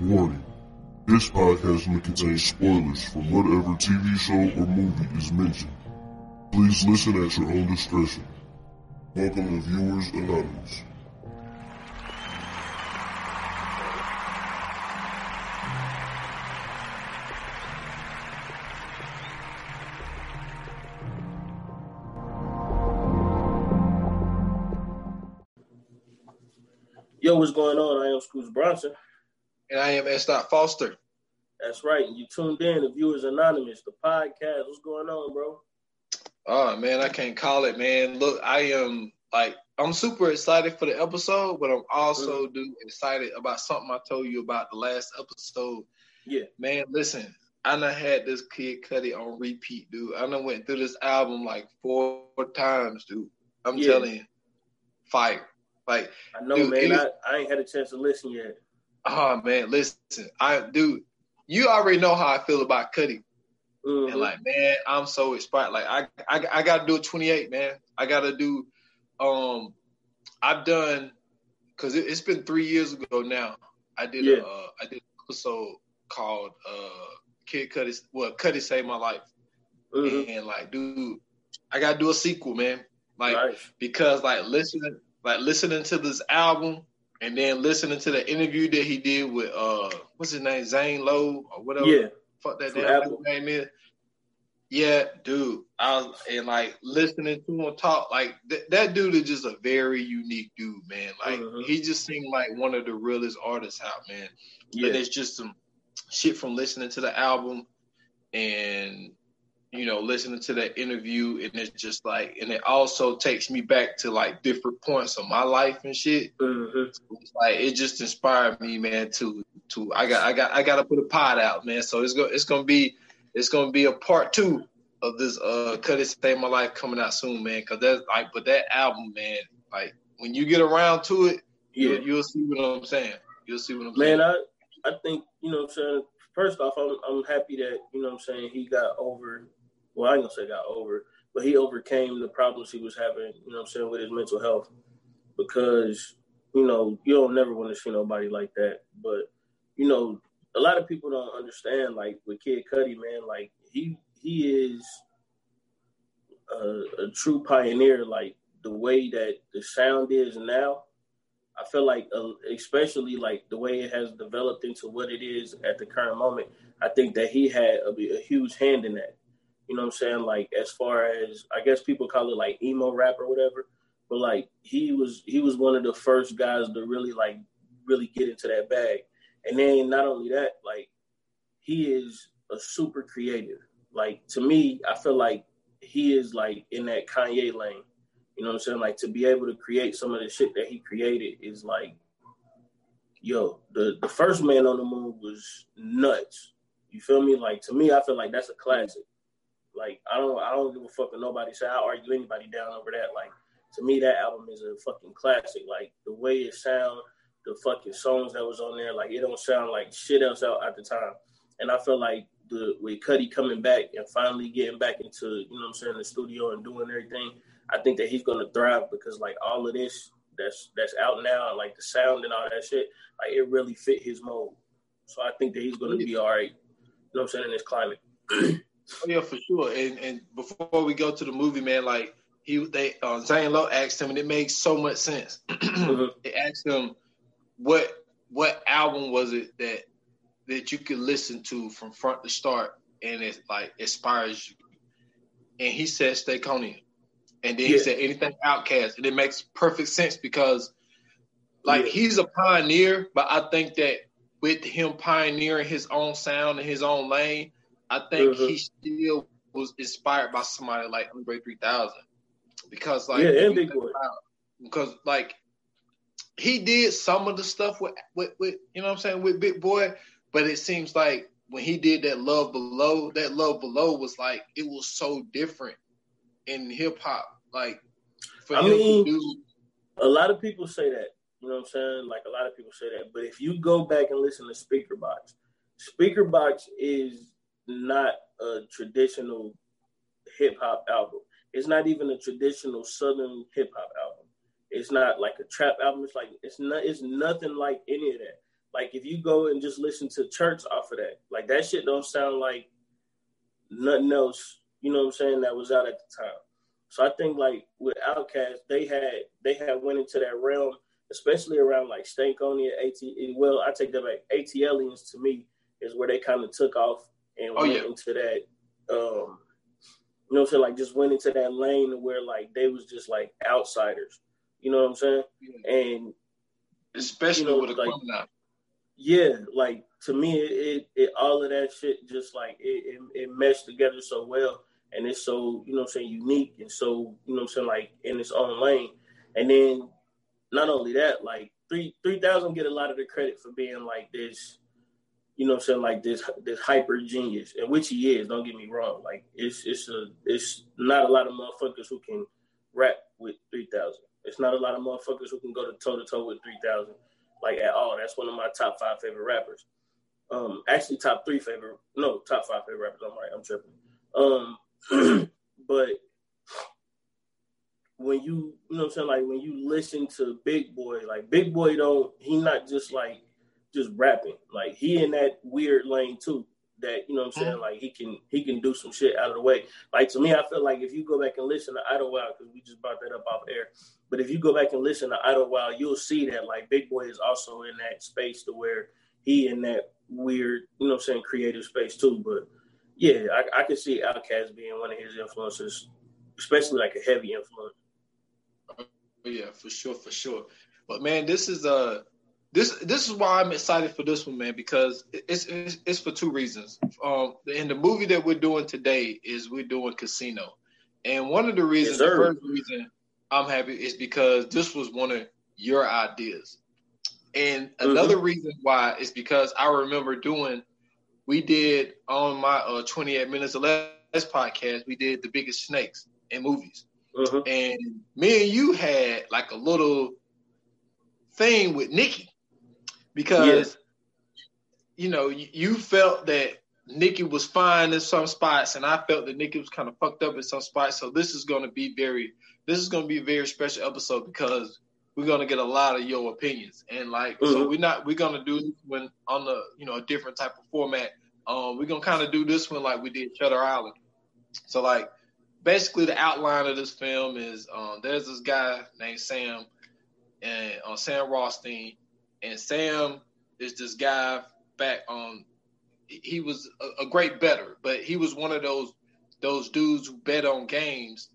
Warning. This podcast may contain spoilers from whatever TV show or movie is mentioned. Please listen at your own discretion. Welcome to Viewers Anonymous. Yo, what's going on? I am Scrooge Bronson. And I am S. Foster. That's right. And you tuned in to Viewers Anonymous, the podcast. What's going on, bro? Oh man, I can't call it, man. Look, I am like I'm super excited for the episode, but I'm also mm-hmm. dude, excited about something I told you about the last episode. Yeah. Man, listen, I done had this Kid Cudi on repeat, dude. I done went through this album like four times, dude. I'm yeah. telling you. Fire. Like I know, dude, man. I, I ain't had a chance to listen yet. Oh man, listen, I dude, you already know how I feel about Cudi. Mm-hmm. And like, man, I'm so inspired. Like, I, I, I gotta do a 28, man. I gotta do. Um, I've done because it, has been three years ago now. I did yeah. a, uh, I did an episode called uh, Kid Cudi. Well, Cudi saved my life. Mm-hmm. And like, dude, I gotta do a sequel, man. Like, nice. because like listening, like listening to this album and then listening to the interview that he did with uh what's his name Zane Lowe or whatever. Yeah. Fuck that damn name is. Yeah, dude. I was and like listening to him talk, like th- that dude is just a very unique dude, man. Like uh-huh. he just seemed like one of the realest artists out, man. Yeah. But it's just some shit from listening to the album and you know, listening to that interview, and it's just like, and it also takes me back to like different points of my life and shit. Mm-hmm. like it just inspired me, man. To to I got I got I got to put a pot out, man. So it's gonna it's gonna be it's gonna be a part two of this uh cut it stay my life coming out soon, man. Cause that's like, but that album, man, like when you get around to it, yeah, you'll, you'll see what I'm saying. You'll see what I'm man, saying. Man, I I think you know what I'm saying. First off, I'm I'm happy that you know what I'm saying he got over well, I ain't gonna say got over, but he overcame the problems he was having, you know I'm saying, with his mental health. Because, you know, you don't never want to see nobody like that. But, you know, a lot of people don't understand, like with Kid Cudi, man, like he he is a, a true pioneer, like the way that the sound is now. I feel like, uh, especially like the way it has developed into what it is at the current moment, I think that he had a, a huge hand in that. You know what I'm saying? Like as far as I guess people call it like emo rap or whatever. But like he was he was one of the first guys to really like really get into that bag. And then not only that, like he is a super creative. Like to me, I feel like he is like in that Kanye lane. You know what I'm saying? Like to be able to create some of the shit that he created is like, yo, the the first man on the moon was nuts. You feel me? Like to me, I feel like that's a classic. Like I don't I don't give a fuck if nobody say I argue anybody down over that. Like to me that album is a fucking classic. Like the way it sound, the fucking songs that was on there, like it don't sound like shit else out at the time. And I feel like the with Cudi coming back and finally getting back into, you know what I'm saying, the studio and doing everything, I think that he's gonna thrive because like all of this that's that's out now, like the sound and all that shit, like it really fit his mold. So I think that he's gonna be all right, you know what I'm saying, in this climate. Oh yeah, for sure. And and before we go to the movie, man, like he they uh, Zane Lowe asked him, and it makes so much sense. mm-hmm. They asked him what what album was it that that you could listen to from front to start, and it like inspires you. And he said Stay Stankonia. And then yeah. he said anything Outkast. and it makes perfect sense because like yeah. he's a pioneer, but I think that with him pioneering his own sound and his own lane, I think mm-hmm. he still was inspired by somebody like Andre 3000 because like yeah, and Big Boi. because like he did some of the stuff with, with with you know what I'm saying with Big Boi, but it seems like when he did that Love Below, that Love Below was like it was so different in hip hop. Like for I him mean, to do, a lot of people say that. You know what I'm saying? Like a lot of people say that. But if you go back and listen to Speakerboxxx, Speaker Box is not a traditional hip hop album. It's not even a traditional southern hip hop album. It's not like a trap album. It's like it's not. It's nothing like any of that. like if you go and just listen to Church off of that, like that shit don't sound like nothing else. You know what I'm saying? That was out at the time. So I think like with Outkast, they had they had went into that realm, especially around like Stankonia, AT. Well, I take that back. ATLiens to me is where they kind of took off and oh, went yeah. into that. Um, you know what I'm saying? Like just went into that lane where like they was just like outsiders. You know what I'm saying? Yeah. And especially you know, with the like, Yeah, like to me, it, it, it, all of that shit just like it, it, it meshed together so well and it's so you know I'm saying unique and so you know I'm saying like in its own lane. And then not only that, like three three thousand get a lot of the credit for being like this, you know what I'm saying like this this hyper genius, and which he is. Don't get me wrong. Like it's it's a it's not a lot of motherfuckers who can rap with three thousand. It's not a lot of motherfuckers who can go to toe to toe with three thousand, like at all. That's one of my top five favorite rappers. Um, actually top three favorite, no, top five favorite rappers. I'm right. I'm tripping. Um, but when you you know what I'm saying, like when you listen to Big Boi, like Big Boi don't he not just like just rapping. Like he in that weird lane too. That you know what I'm saying, mm-hmm. like he can he can do some shit out of the way. Like to me, I feel like if you go back and listen to Idlewild, because we just brought that up off air. But if you go back and listen to Idlewild, you'll see that like Big Boi is also in that space to where he in that weird, you know what I'm saying, creative space too. But yeah, I, I could see Outkast being one of his influences, especially like a heavy influence. Yeah, for sure, for sure. But man, this is uh this this is why I'm excited for this one, man, because it's it's, it's for two reasons. Um, in the movie that we're doing today is we're doing Casino, and one of the reasons, yes, the first reason I'm happy is because this was one of your ideas, and another mm-hmm. reason why is because I remember doing we did on my uh, 28 minutes or less podcast, we did the biggest snakes in movies. Uh-huh. And me and you had like a little thing with Nikki because yes. you know you felt that Nikki was fine in some spots, and I felt that Nikki was kind of fucked up in some spots. So this is going to be very, this is going to be a very special episode because we're going to get a lot of your opinions, and like, mm-hmm. so we're not, we're going to do when on the, you know, a different type of format um, we're gonna kind of do this one like we did Shutter Island. So like basically the outline of this film is um, there's this guy named Sam and on uh, Sam Rothstein, and Sam is this guy back on. He was a, a great better, but he was one of those those dudes who bet on games.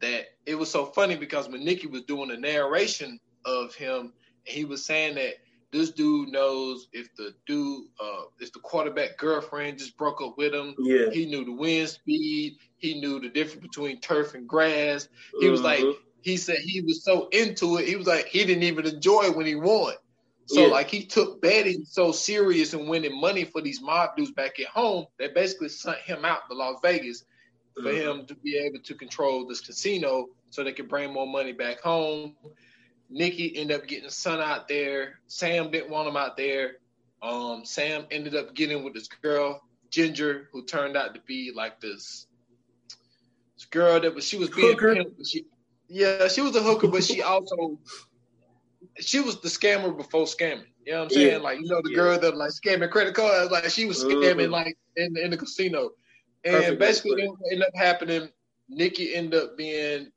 That it was so funny because when Nikki was doing the narration of him, he was saying that this dude knows if the dude, uh, if the quarterback girlfriend just broke up with him. Yeah. He knew the wind speed. He knew the difference between turf and grass. He was like, mm-hmm. he said he was so into it. He was like, he didn't even enjoy it when he won. So yeah. like he took betting so serious and winning money for these mob dudes back at home that basically sent him out to Las Vegas for mm-hmm. him to be able to control this casino so they could bring more money back home. Nikki ended up getting Son out there. Sam didn't want him out there. Um, Sam ended up getting with this girl, Ginger, who turned out to be like this, this girl that was she was being pimped, she, yeah, she was a hooker, but she also she was the scammer before scamming. You know what I'm saying? Yeah. Like you know the yeah. girl that like scamming credit cards, like she was scamming uh-huh. like in in the casino. And Perfect basically what ended up happening, Nikki ended up being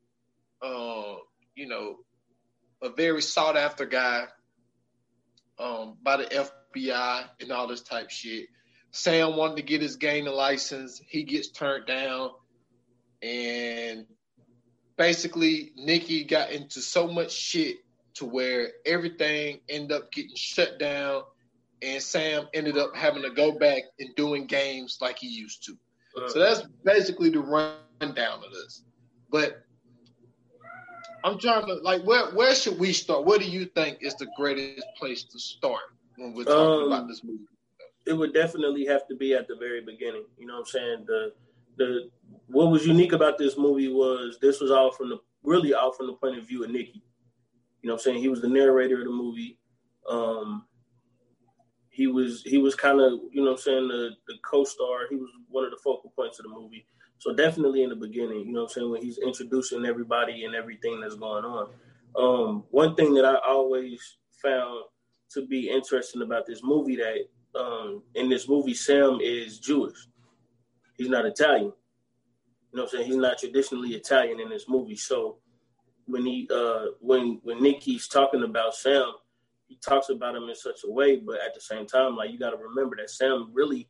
uh, you know, a very sought after guy um, by the FBI and all this type shit. Sam wanted to get his gaming license. He gets turned down. And basically, Nikki got into so much shit to where everything ended up getting shut down. And Sam ended up having to go back and doing games like he used to. Uh-huh. So that's basically the rundown of this. But I'm trying to like where where should we start? What do you think is the greatest place to start when we're talking um, about this movie? It would definitely have to be at the very beginning. You know what I'm saying? The the what was unique about this movie was this was all from the really all from the point of view of Nikki. You know what I'm saying? He was the narrator of the movie. Um, he was he was kind of you know what I'm saying the the co-star. He was one of the focal points of the movie. So definitely in the beginning, you know what I'm saying, when he's introducing everybody and everything that's going on. Um, one thing that I always found to be interesting about this movie that um, in this movie Sam is Jewish. He's not Italian. You know what I'm saying? He's not traditionally Italian in this movie. So when he uh when when Nicky's talking about Sam, he talks about him in such a way, but at the same time, like you gotta remember that Sam really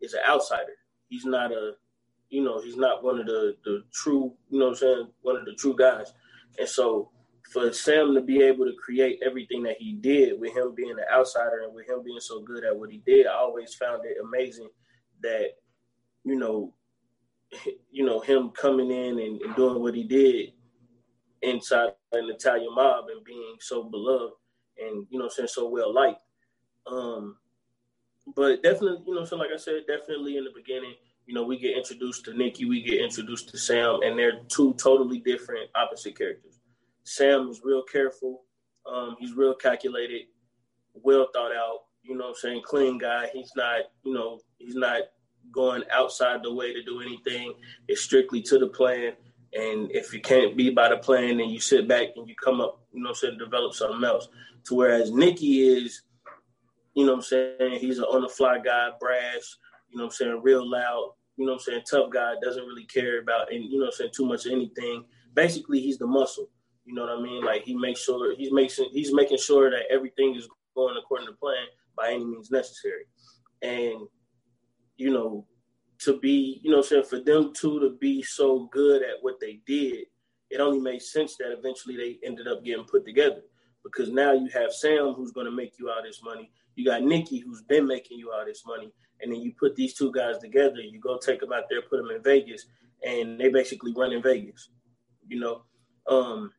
is an outsider. He's not a you know, he's not one of the the true, you know what I'm saying, one of the true guys. And so for Sam to be able to create everything that he did with him being an outsider and with him being so good at what he did, I always found it amazing that, you know, you know, him coming in and, and doing what he did inside an Italian mob and being so beloved and, you know, saying so well liked. Um, but definitely, you know, so like I said, definitely in the beginning, you know, we get introduced to Nikki, we get introduced to Sam, and they're two totally different, opposite characters. Sam is real careful. Um, he's real calculated, well thought out. You know, I'm saying clean guy. He's not, you know, he's not going outside the way to do anything. It's strictly to the plan. And if you can't be by the plan, then you sit back and you come up, you know, I'm saying develop something else. To whereas Nicky is, you know, what I'm saying he's an on the fly guy, brash. You know, what I'm saying real loud. You know, what I'm saying tough guy. Doesn't really care about and you know, I'm saying too much of anything. Basically, he's the muscle. You know what I mean? Like he makes sure he's making he's making sure that everything is going according to plan by any means necessary. And you know, to be, you know, I'm saying for them two to be so good at what they did, it only made sense that eventually they ended up getting put together. Because now you have Sam who's to make you all this money. You got Nicky who's been making you all this money, and then you put these two guys together. You go take them out there, put them in Vegas, and they basically run in Vegas. You know, um,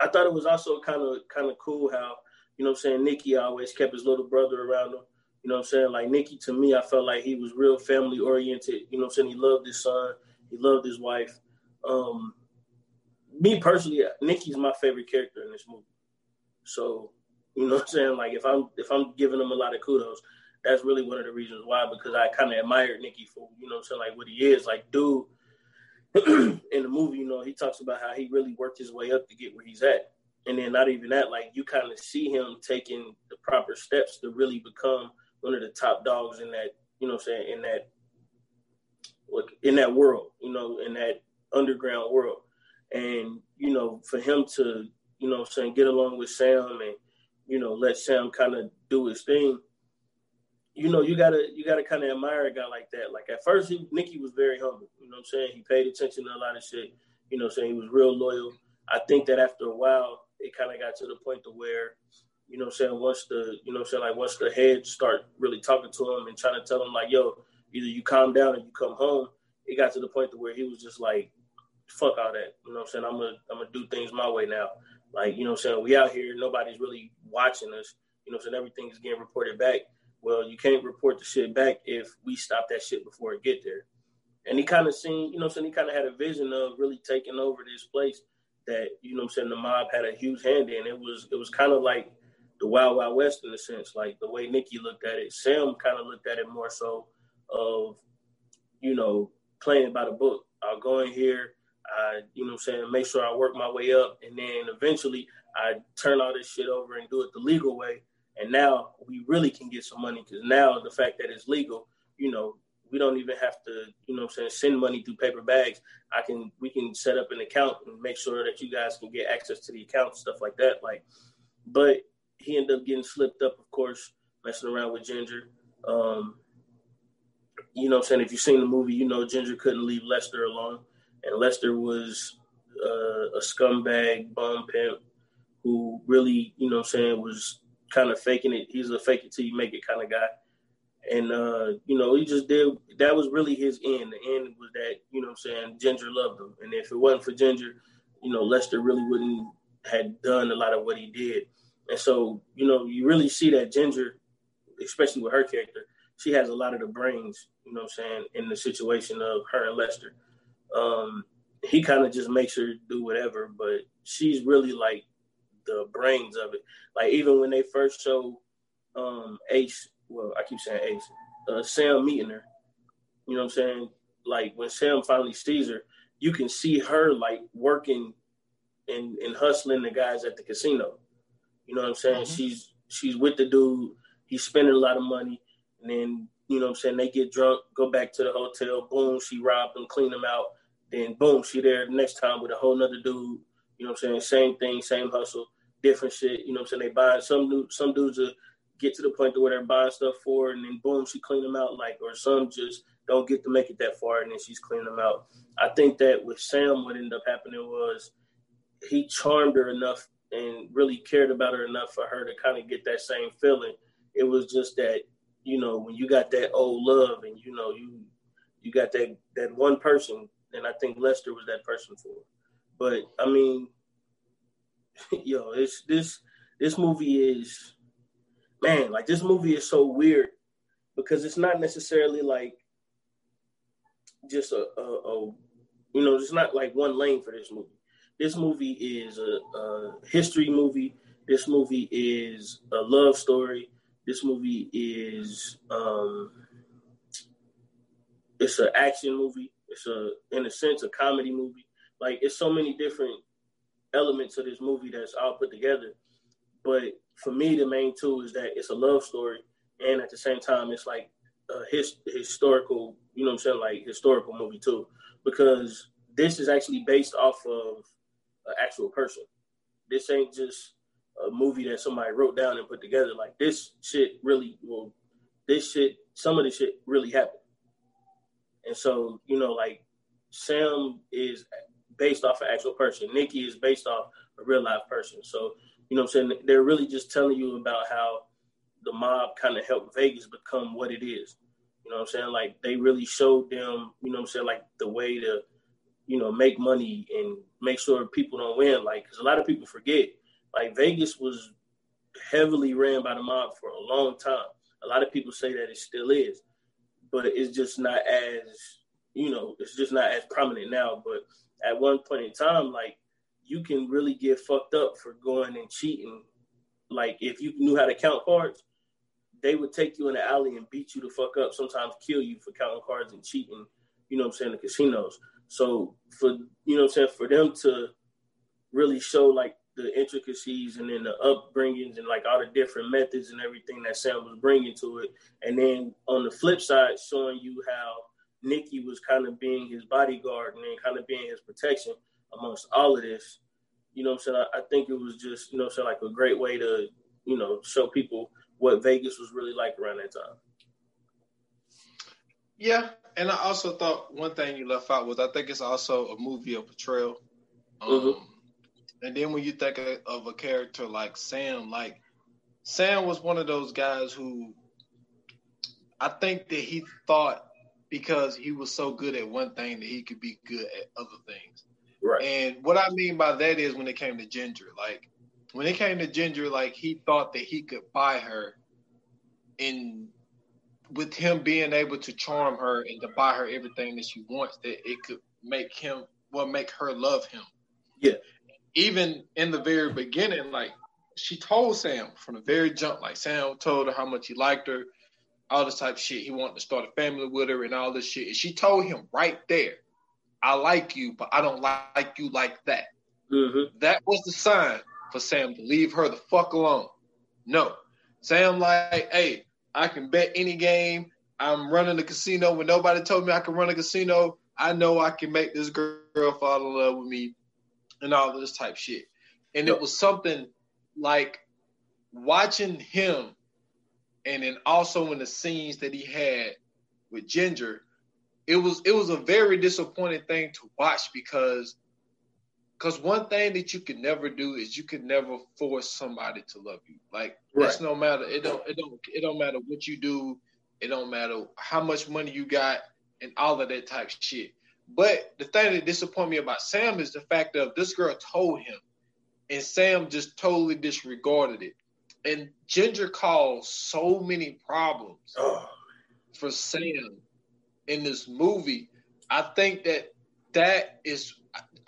I thought it was also kind of kind of cool how you know I'm saying Nicky always kept his little brother around him. You know what I'm saying? Like Nikki to me, I felt like he was real family oriented. You know what I'm saying? He loved his son, he loved his wife. Um, me personally, Nicky's my favorite character in this movie. So, you know what I'm saying? Like if I'm if I'm giving him a lot of kudos, that's really one of the reasons why, because I kind of admired Nikki for, you know what I'm saying, like what he is. Like, dude, in the movie, you know, he talks about how he really worked his way up to get where he's at. And then not even that, like you kind of see him taking the proper steps to really become one of the top dogs in that, you know I'm saying, in that like in that world, you know, in that underground world. And, you know, for him to, you know I'm saying, get along with Sam and, you know, let Sam kind of do his thing, you know, you gotta you gotta kind of admire a guy like that. Like at first, he, Nicky was very humble. You know what I'm saying? He paid attention to a lot of shit. You know, saying he was real loyal. I think that after a while, it kind of got to the point to where, you know, what I'm saying once the you know, I'm saying like once the head start really talking to him and trying to tell him like, yo, either you calm down or you come home. It got to the point to where he was just like, fuck all that. You know what I'm saying? I'm gonna I'm gonna do things my way now. Like, you know what I'm saying? We out here, nobody's really watching us. You know I'm saying? Everything's getting reported back well, you can't report the shit back if we stop that shit before it get there. And he kind of seen, you know, I'm saying? he kind of had a vision of really taking over this place that, you know, I'm saying the mob had a huge hand in. It was, it was kind of like the Wild Wild West in a sense, like the way Nikki looked at it. Sam kind of looked at it more so of, you know, playing by the book. I'll go in here, I, you know, I'm saying make sure I work my way up, and then eventually I turn all this shit over and do it the legal way and now we really can get some money because now the fact that it's legal, you know, we don't even have to, you know I'm saying, send money through paper bags. I can we can set up an account and make sure that you guys can get access to the account, stuff like that. Like but he ended up getting slipped up, of course, messing around with Ginger. Um, you know I'm saying? If you've seen the movie, you know Ginger couldn't leave Lester alone. And Lester was uh, a scumbag, bum pimp who really, you know I'm saying, was kind of faking it. He's a fake it till you make it kind of guy. And uh, you know, he just did that was really his end. The end was that, you know I'm saying, Ginger loved him. And if it wasn't for Ginger, you know, Lester really wouldn't had done a lot of what he did. And so, you know, you really see that Ginger, especially with her character, she has a lot of the brains, you know I'm saying, in the situation of her and Lester. Um, he kind of just makes her do whatever, but she's really like the brains of it. Like even when they first show um, Ace, well, I keep saying Ace, uh, Sam meeting her. You know what I'm saying? Like when Sam finally sees her, you can see her like working and and hustling the guys at the casino. You know what I'm saying? Mm-hmm. She's she's with the dude. He's spending a lot of money, and then you know what I'm saying they get drunk, go back to the hotel. Boom, she robbed them, clean them out. Then boom, she there the next time with a whole nother dude. You know what I'm saying? Same thing, same hustle, different shit. You know what I'm saying? They buy some dude, some dudes are get to the point to where they're buying stuff for, her, and then boom, she clean them out. Like, or some just don't get to make it that far, and then she's cleaning them out. I think that with Sam, what ended up happening was he charmed her enough and really cared about her enough for her to kind of get that same feeling. It was just that, you know, when you got that old love and you know you you got that that one person, and I think Lester was that person for. Her. But I mean, yo, it's this this movie is man, like this movie is so weird because it's not necessarily like just a, a, a you know, it's not like one lane for this movie. This movie is a, a history movie. This movie is a love story. This movie is um, it's an action movie. It's a in a sense a comedy movie. Like it's so many different elements of this movie that's all put together. But for me, the main two is that it's a love story, and at the same time, it's like a his, historical, you know what I'm saying, like historical movie too, because this is actually based off of an actual person. This ain't just a movie that somebody wrote down and put together. Like this shit really, well, this shit, some of this shit really happened. And so, you know, like Sam is based off an actual person. Nikki is based off a real life person. So you know I'm saying? They're really just telling you about how the mob kind of helped Vegas become what it is. You know what I'm saying? Like they really showed them, you know what I'm saying, like the way to, you know, make money and make sure people don't win. Like, because a lot of people forget, like Vegas was heavily ran by the mob for a long time. A lot of people say that it still is, but it's just not as, you know, it's just not as prominent now. But at one point in time, like you can really get fucked up for going and cheating. Like if you knew how to count cards, they would take you in the alley and beat you the fuck up. Sometimes kill you for counting cards and cheating. You know what I'm saying? The casinos. So for you know I'm saying for them to really show like the intricacies and then the upbringings and like all the different methods and everything that Sam was bringing to it, and then on the flip side, showing you how Nikki was kind of being his bodyguard and then kind of being his protection amongst all of this, you know I'm saying? I, I, think it was just, you know I'm saying, like a great way to, you know, show people what Vegas was really like around that time. Yeah, and I also thought one thing you left out was I think it's also a movie of portrayal. Um, mm-hmm. And then when you think of, a character like Sam, like Sam was one of those guys who I think that he thought because he was so good at one thing that he could be good at other things. Right. And what I mean by that is when it came to Ginger, like when it came to Ginger, like he thought that he could buy her and with him being able to charm her and to buy her everything that she wants, that it could make him well make her love him. Yeah. Even in the very beginning, like she told Sam from the very jump, like Sam told her how much he liked her, all this type of shit. He wanted to start a family with her and all this shit. And she told him right there, I like you, but I don't like you like that. Mm-hmm. That was the sign for Sam to leave her the fuck alone. No. Sam like, hey, I can bet any game. I'm running a casino when nobody told me I can run a casino. I know I can make this girl fall in love with me and all of this type shit. And it was something like watching him and then also in the scenes that he had with Ginger, it was it was a very disappointing thing to watch because because one thing that you can never do is you can never force somebody to love you. Like right. that's no matter it don't it don't it don't matter what you do, it don't matter how much money you got and all of that type of shit. But the thing that disappointed me about Sam is the fact of this girl told him, and Sam just totally disregarded it. And Ginger caused so many problems oh. for Sam in this movie, I think that that is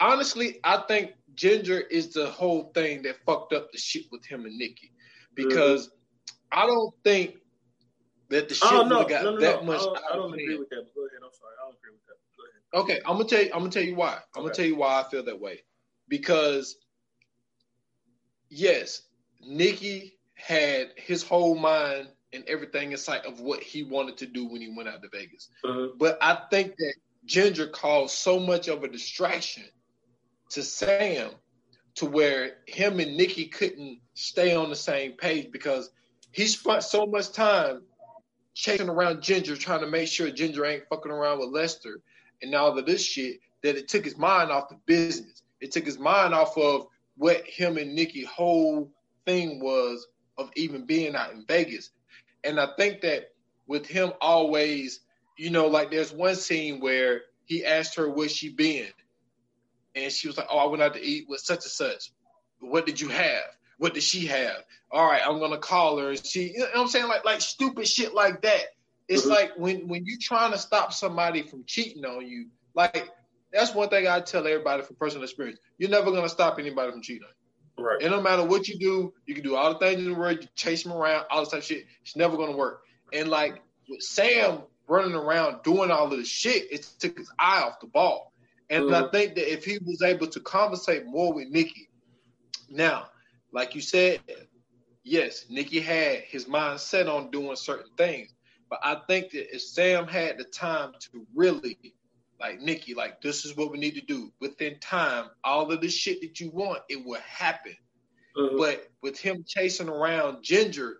honestly, I think Ginger is the whole thing that fucked up the shit with him and Nikki, because mm-hmm. I don't think that the shit oh, no, got no, no, that much. I don't, I don't agree with that. But go ahead. I'm sorry. I don't agree with that. Go ahead. Okay, I'm gonna tell you. I'm gonna tell you why. I'm okay. gonna tell you why I feel that way. Because yes, Nikki had his whole mind and everything in sight of what he wanted to do when he went out to Vegas. Uh-huh. But I think that Ginger caused so much of a distraction to Sam to where him and Nikki couldn't stay on the same page because he spent so much time chasing around Ginger, trying to make sure Ginger ain't fucking around with Lester and all of this shit that it took his mind off the business. It took his mind off of what him and Nikki whole thing was of even being out in Vegas. And I think that with him always, you know, like there's one scene where he asked her where she been. And she was like, Oh, I went out to eat with such and such. What did you have? What did she have? All right, I'm gonna call her. And she you know what I'm saying? Like like stupid shit like that. It's mm-hmm. like when when you're trying to stop somebody from cheating on you, like that's one thing I tell everybody from personal experience. You're never gonna stop anybody from cheating on you. Right. And no matter what you do, you can do all the things in the world, you chase them around, all this type of shit. It's never gonna work. And like with Sam running around doing all of this shit, it took his eye off the ball. And mm-hmm. I think that if he was able to conversate more with Nikki, now, like you said, yes, Nikki had his mind set on doing certain things. But I think that if Sam had the time to really like Nikki, like this is what we need to do. Within time, all of the shit that you want, it will happen. Uh-huh. But with him chasing around Ginger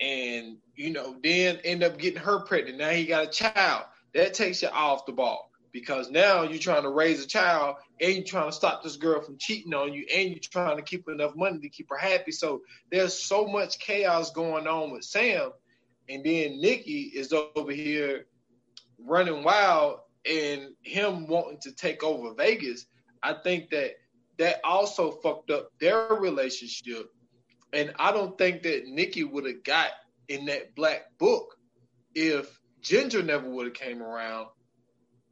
and you know, then end up getting her pregnant. Now he got a child. That takes you off the ball because now you're trying to raise a child and you're trying to stop this girl from cheating on you and you're trying to keep enough money to keep her happy. So there's so much chaos going on with Sam. And then Nikki is over here running wild and him wanting to take over Vegas, I think that that also fucked up their relationship. And I don't think that Nikki would have got in that black book if Ginger never would have came around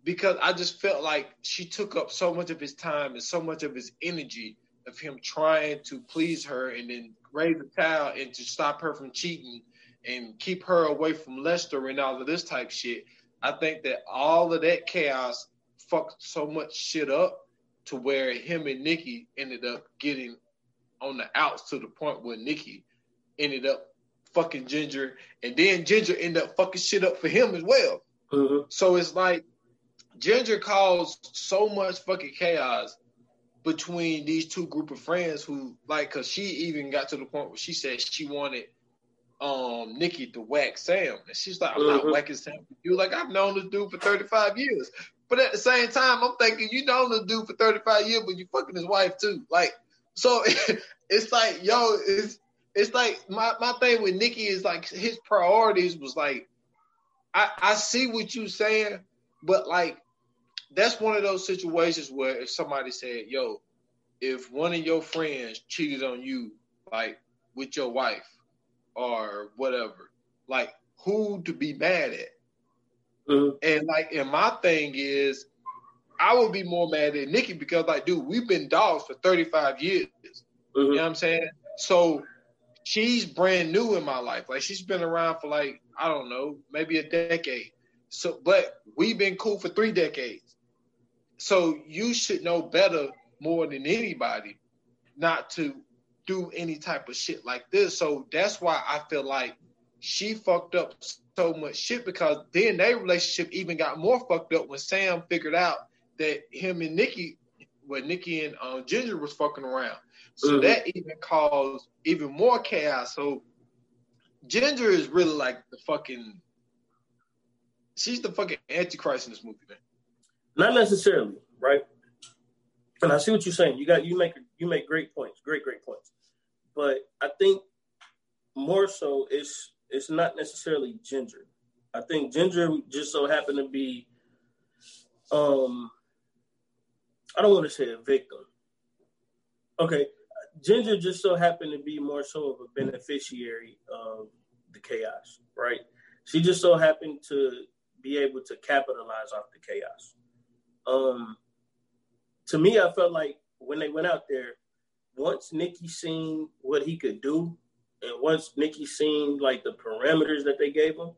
because I just felt like she took up so much of his time and so much of his energy of him trying to please her and then raise a child and to stop her from cheating and keep her away from Lester and all of this type shit. I think that all of that chaos fucked so much shit up to where him and Nikki ended up getting on the outs to the point where Nikki ended up fucking Ginger, and then Ginger end up fucking shit up for him as well. Mm-hmm. So it's like Ginger caused so much fucking chaos between these two group of friends who like, cause she even got to the point where she said she wanted um Nikki to whack Sam. And she's like, I'm not mm-hmm. whacking Sam. You like, I've known this dude for 35 years. But at the same time, I'm thinking you known this dude for 35 years, but you fucking his wife too. Like, so it's like, yo, it's it's like my, my thing with Nikki is like his priorities was like I, I see what you saying, but like that's one of those situations where if somebody said, yo, if one of your friends cheated on you, like with your wife, or whatever. Like who to be mad at? Mm-hmm. And like, and my thing is, I would be more mad at Nikki because, like, dude, we've been dogs for 35 years. Mm-hmm. You know what I'm saying? So she's brand new in my life. Like, she's been around for like, I don't know, maybe a decade. So, but we've been cool for three decades. So you should know better more than anybody not to do any type of shit like this. So that's why I feel like she fucked up so much shit because then their relationship even got more fucked up when Sam figured out that him and Nikki, well, Nikki and um, Ginger was fucking around. So mm-hmm. that even caused even more chaos. So Ginger is really like the fucking, she's the fucking antichrist in this movie, man. Not necessarily, right? And I see what you're saying. You got you make you make great points, great great points. But I think more so it's it's not necessarily Ginger. I think Ginger just so happened to be um I don't want to say a victim. Okay, Ginger just so happened to be more so of a beneficiary of the chaos, right? She just so happened to be able to capitalize off the chaos. Um, to me, I felt like when they went out there, once Nikki seen what he could do, and once Nikki seen like the parameters that they gave him,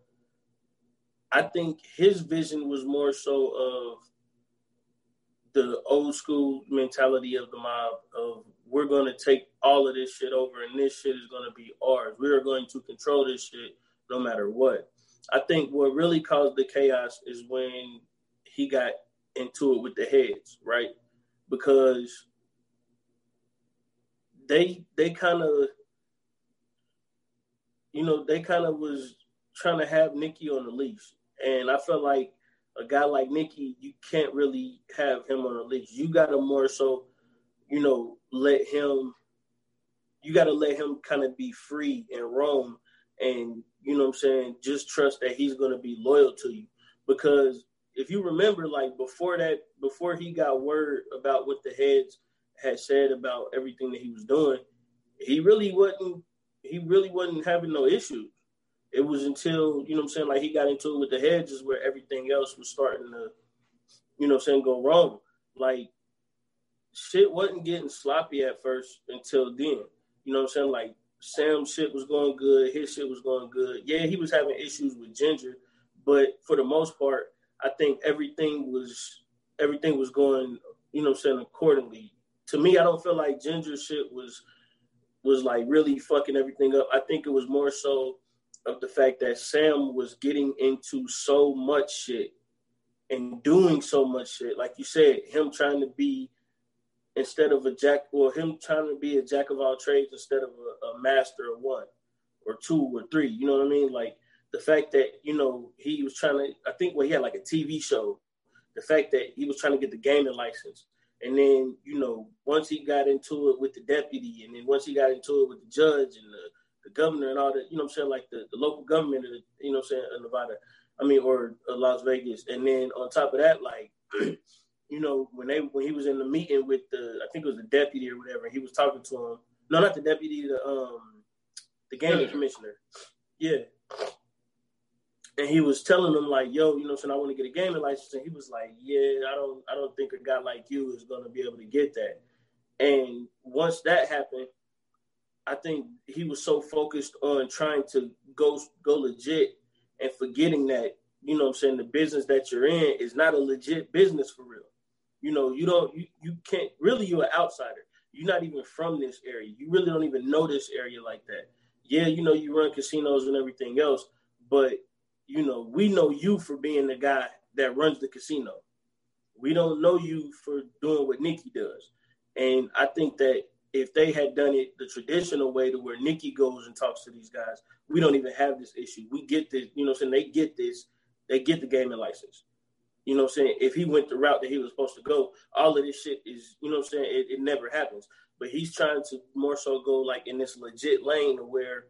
I think his vision was more so of the old school mentality of the mob of we're going to take all of this shit over and this shit is going to be ours. We are going to control this shit no matter what. I think what really caused the chaos is when he got into it with the heads, right? Because they they kind of you know they kind of was trying to have Nicki on the leash, and I felt like a guy like Nicki, you can't really have him on a leash. You got to more so, you know, let him. You got to let him kind of be free and roam, and you know what I'm saying. Just trust that he's going to be loyal to you, because if you remember, like before that, before he got word about what the heads had said about everything that he was doing, he really wasn't. He really wasn't having no issues it was until, you know what I'm saying, like he got into it with the hedges where everything else was starting to, you know what I'm saying, go wrong. Like shit wasn't getting sloppy at first until then. You know what I'm saying? Like Sam's shit was going good, his shit was going good. Yeah, he was having issues with Ginger, but for the most part, I think everything was everything was going, you know what I'm saying, accordingly. To me, I don't feel like Ginger shit was was like really fucking everything up. I think it was more so of the fact that Sam was getting into so much shit and doing so much shit. Like you said, him trying to be instead of a jack or him trying to be a jack of all trades instead of a, a master of one or two or three. You know what I mean? Like the fact that, you know, he was trying to I think well he had like a TV show. The fact that he was trying to get the gaming license. And then, you know, once he got into it with the deputy, and then once he got into it with the judge and the the governor and all that, you know I'm saying, like the, the local government, of the, you know I'm saying, Nevada, I mean, or uh, Las Vegas. And then on top of that, like, you know, when they when he was in the meeting with the, I think it was the deputy or whatever, he was talking to him. No, not the deputy, the um, the gaming commissioner. Yeah. And he was telling him like, "Yo, you know, saying I want to get a gaming license." And he was like, "Yeah, I don't, I don't think a guy like you is going to be able to get that." And once that happened, I think he was so focused on trying to go go legit and forgetting that, you know I'm saying, the business that you're in is not a legit business for real. You know, you don't you, you can't really you're an outsider. You're not even from this area. You really don't even know this area like that. Yeah, you know, you run casinos and everything else, but you know, we know you for being the guy that runs the casino. We don't know you for doing what Nicki does. And I think that if they had done it the traditional way to where Nicki goes and talks to these guys, we don't even have this issue. We get this, you know saying? They get this, they get the gaming license. You know what I'm saying? If he went the route that he was supposed to go, all of this shit is, you know what I'm saying, it, it never happens. But he's trying to more so go like in this legit lane where,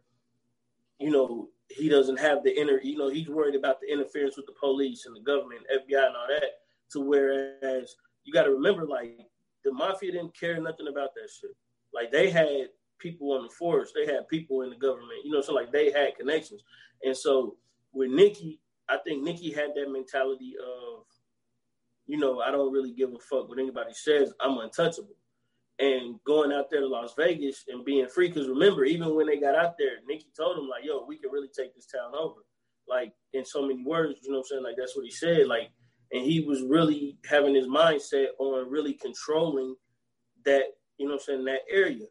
you know, he doesn't have the inner, you know, he's worried about the interference with the police and the government, FBI and all that. To whereas you got to remember, like, the mafia didn't care nothing about that shit. Like they had people on the force, they had people in the government, you know, so like they had connections. And so with Nicki, I think Nikki had that mentality of, you know, I don't really give a fuck what anybody says. I'm untouchable. And going out there to Las Vegas and being free, because remember, even when they got out there, Nikki told them like, "Yo, we can really take this town over." Like in so many words, you know what I'm saying? Like that's what he said. Like, and he was really having his mindset on really controlling that you know I'm saying, that area.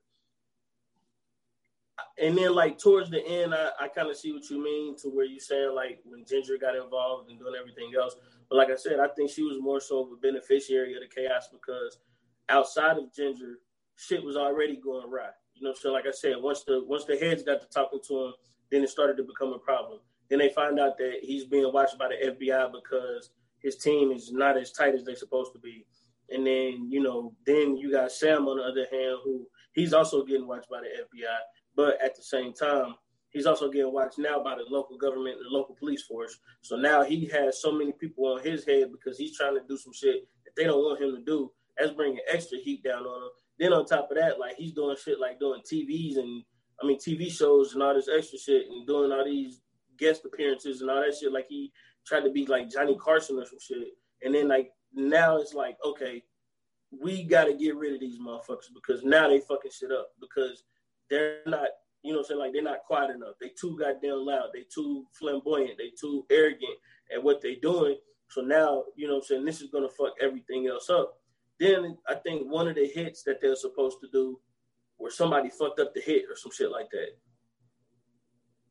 And then like towards the end, I, I kind of see what you mean to where you saying like when Ginger got involved and doing everything else. But like I said, I think she was more so of a beneficiary of the chaos because outside of Ginger, shit was already going right. You know, so like I said, once the once the heads got to talking to him, then it started to become a problem. Then they find out that he's being watched by the FBI because his team is not as tight as they're supposed to be. And then, you know, then you got Sam on the other hand, who he's also getting watched by the FBI, but at the same time, he's also getting watched now by the local government and the local police force. So now he has so many people on his head because he's trying to do some shit that they don't want him to do. That's bringing extra heat down on him. Then on top of that, like he's doing shit like doing TVs and I mean TV shows and all this extra shit and doing all these guest appearances and all that shit. Like he tried to be like Johnny Carson or some shit. And then like now it's like, okay, we got to get rid of these motherfuckers because now they fucking shit up because they're not, you know saying? Like they're not quiet enough. They too goddamn loud. They too flamboyant. They too arrogant at what they're doing. So now, you know I'm saying? This is to fuck everything else up. Then I think one of the hits that they're supposed to do where somebody fucked up the hit or some shit like that.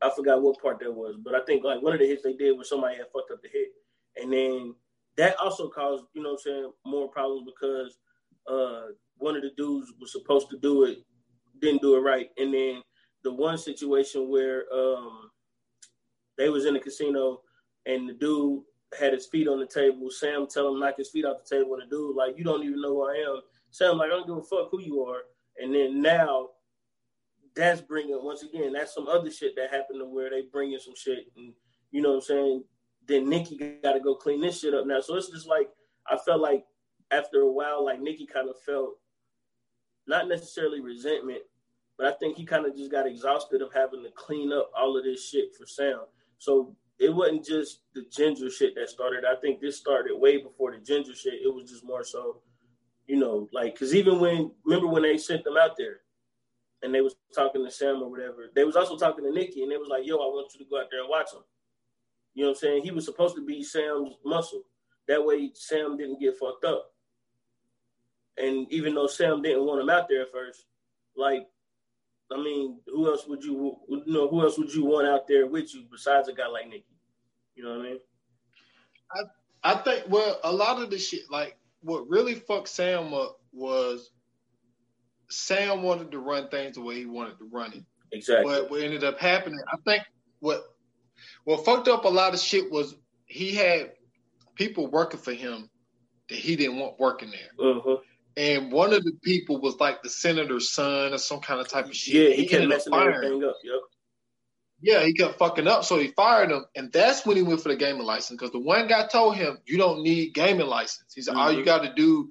I forgot what part that was, but I think like one of the hits they did was somebody had fucked up the hit, and then that also caused you know I'm saying more problems because uh, one of the dudes was supposed to do it, didn't do it right, and then the one situation where um, they was in the casino and the dude had his feet on the table. Sam tell him knock his feet off the table, and the dude like you don't even know who I am. Sam like I don't give a fuck who you are, and then now that's bringing once again that's some other shit that happened to where they bring in some shit and you know what I'm saying. Then Nicky got to go clean this shit up now. So it's just like I felt like after a while, like Nicky kind of felt not necessarily resentment, but I think he kind of just got exhausted of having to clean up all of this shit for Sam. So it wasn't just the ginger shit that started. I think this started way before the ginger shit. It was just more so, you know, like because even when remember when they sent them out there, and they was talking to Sam or whatever. They was also talking to Nicky, and they was like, "Yo, I want you to go out there and watch him." You know what I'm saying? He was supposed to be Sam's muscle. That way, Sam didn't get fucked up. And even though Sam didn't want him out there at first, like, I mean, who else would you, you know, who else would you want out there with you besides a guy like Nicky? You know what I mean? I I think well, a lot of the shit, like, what really fucked Sam up was Sam wanted to run things the way he wanted to run it. Exactly. But what ended up happening, I think what what fucked up a lot of shit was he had people working for him that he didn't want working there. Uh-huh. And one of the people was like the senator's son or some kind of type of shit. Yeah, he, he kept messing everything up. Yep. Yeah, he kept fucking up, so he fired him, and that's when he went for the gaming license. Because the one guy told him, "You don't need gaming license." He said, mm-hmm. "All you mm-hmm. got to do,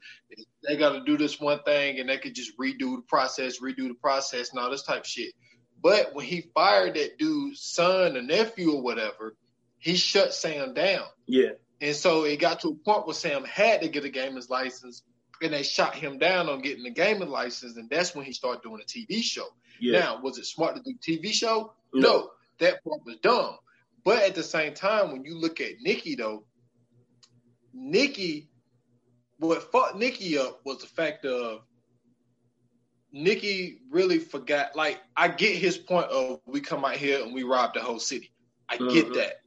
they got to do this one thing, and they could just redo the process, redo the process, and all this type of shit." But when he fired that dude's son or nephew or whatever, he shut Sam down. Yeah. And so it got to a point where Sam had to get a gaming license, and they shot him down on getting the gaming license, and that's when he started doing a TV show. Yeah. Now, was it smart to do TV show? no. no that part was dumb. But at the same time, when you look at Nicky though, Nicky, what fucked Nicky up was the fact of Nicky really forgot. Like, I get his point of we come out here and we rob the whole city. I mm-hmm. get that.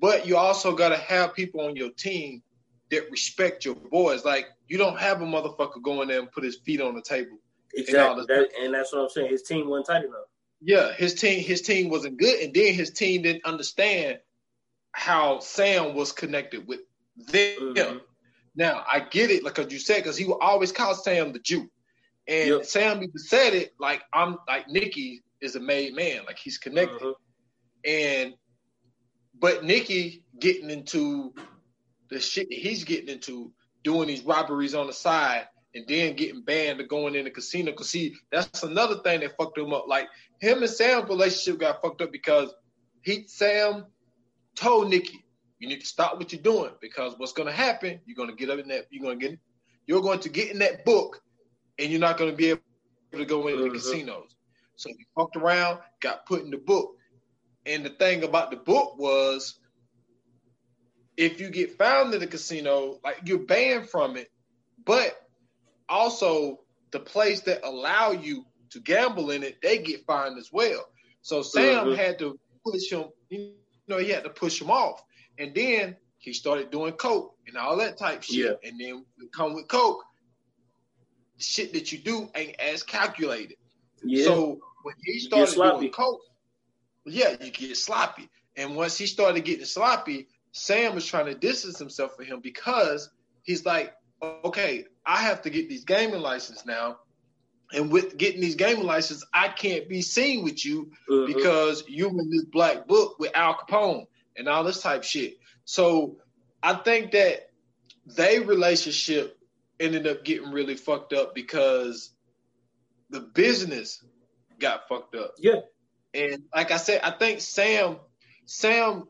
But you also got to have people on your team that respect your boys. Like, you don't have a motherfucker going there and put his feet on the table. Exactly. And, that, and that's what I'm saying. His team wasn't tight enough. Yeah, his team his team wasn't good, and then his team didn't understand how Sam was connected with them. Mm-hmm. Now I get it, like you said, because he would always call Sam the Jew, and yep. Sam even said it like I'm like Nicky is a made man, like he's connected, mm-hmm. and but Nicky getting into the shit that he's getting into, doing these robberies on the side, and then getting banned to going in the casino. Cause see, that's another thing that fucked him up. Like him and Sam's relationship got fucked up because he Sam told Nicky, you need to stop what you're doing because what's gonna happen, you're gonna get up in that, you're gonna get you're going to get in that book and you're not gonna be able to go into mm-hmm. the casinos. So he fucked around, got put in the book. And the thing about the book was if you get found in the casino, like you're banned from it, but also the place that allow you to gamble in it, they get fined as well. So Sam mm-hmm. had to push him, you know, he had to push him off. And then he started doing coke and all that type shit. Yeah. And then come with coke, shit that you do ain't as calculated. Yeah. So when he started doing coke, yeah, you get sloppy. And once he started getting sloppy, Sam was trying to distance himself from him because he's like, okay, I have to get these gaming license now. And with getting these gaming license, I can't be seen with you uh-huh. because you in this black book with Al Capone and all this type shit. So I think that they relationship ended up getting really fucked up because the business got fucked up. Yeah. And like I said, I think Sam Sam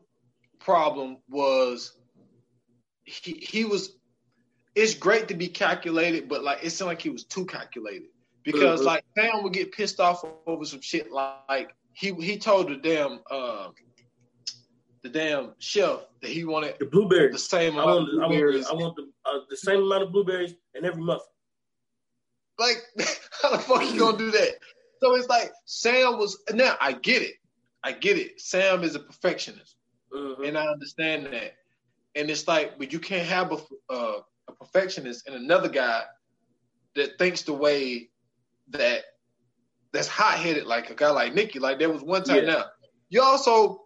problem was he he was it's great to be calculated, but like it seemed like he was too calculated because mm-hmm. like Sam would get pissed off over some shit like he he told the damn uh, the damn chef that he wanted the blueberries the same amount I want, of blueberries. I want, I want the, uh, the same amount of blueberries in every muffin. Like how the fuck you gonna do that? So it's like Sam was now I get it. I get it. Sam is a perfectionist. Mm-hmm. And I understand that. And it's like, but you can't have a, uh, a perfectionist and another guy that thinks the way that that's hot headed, like a guy like Nicky. Like there was one time yeah. now. You also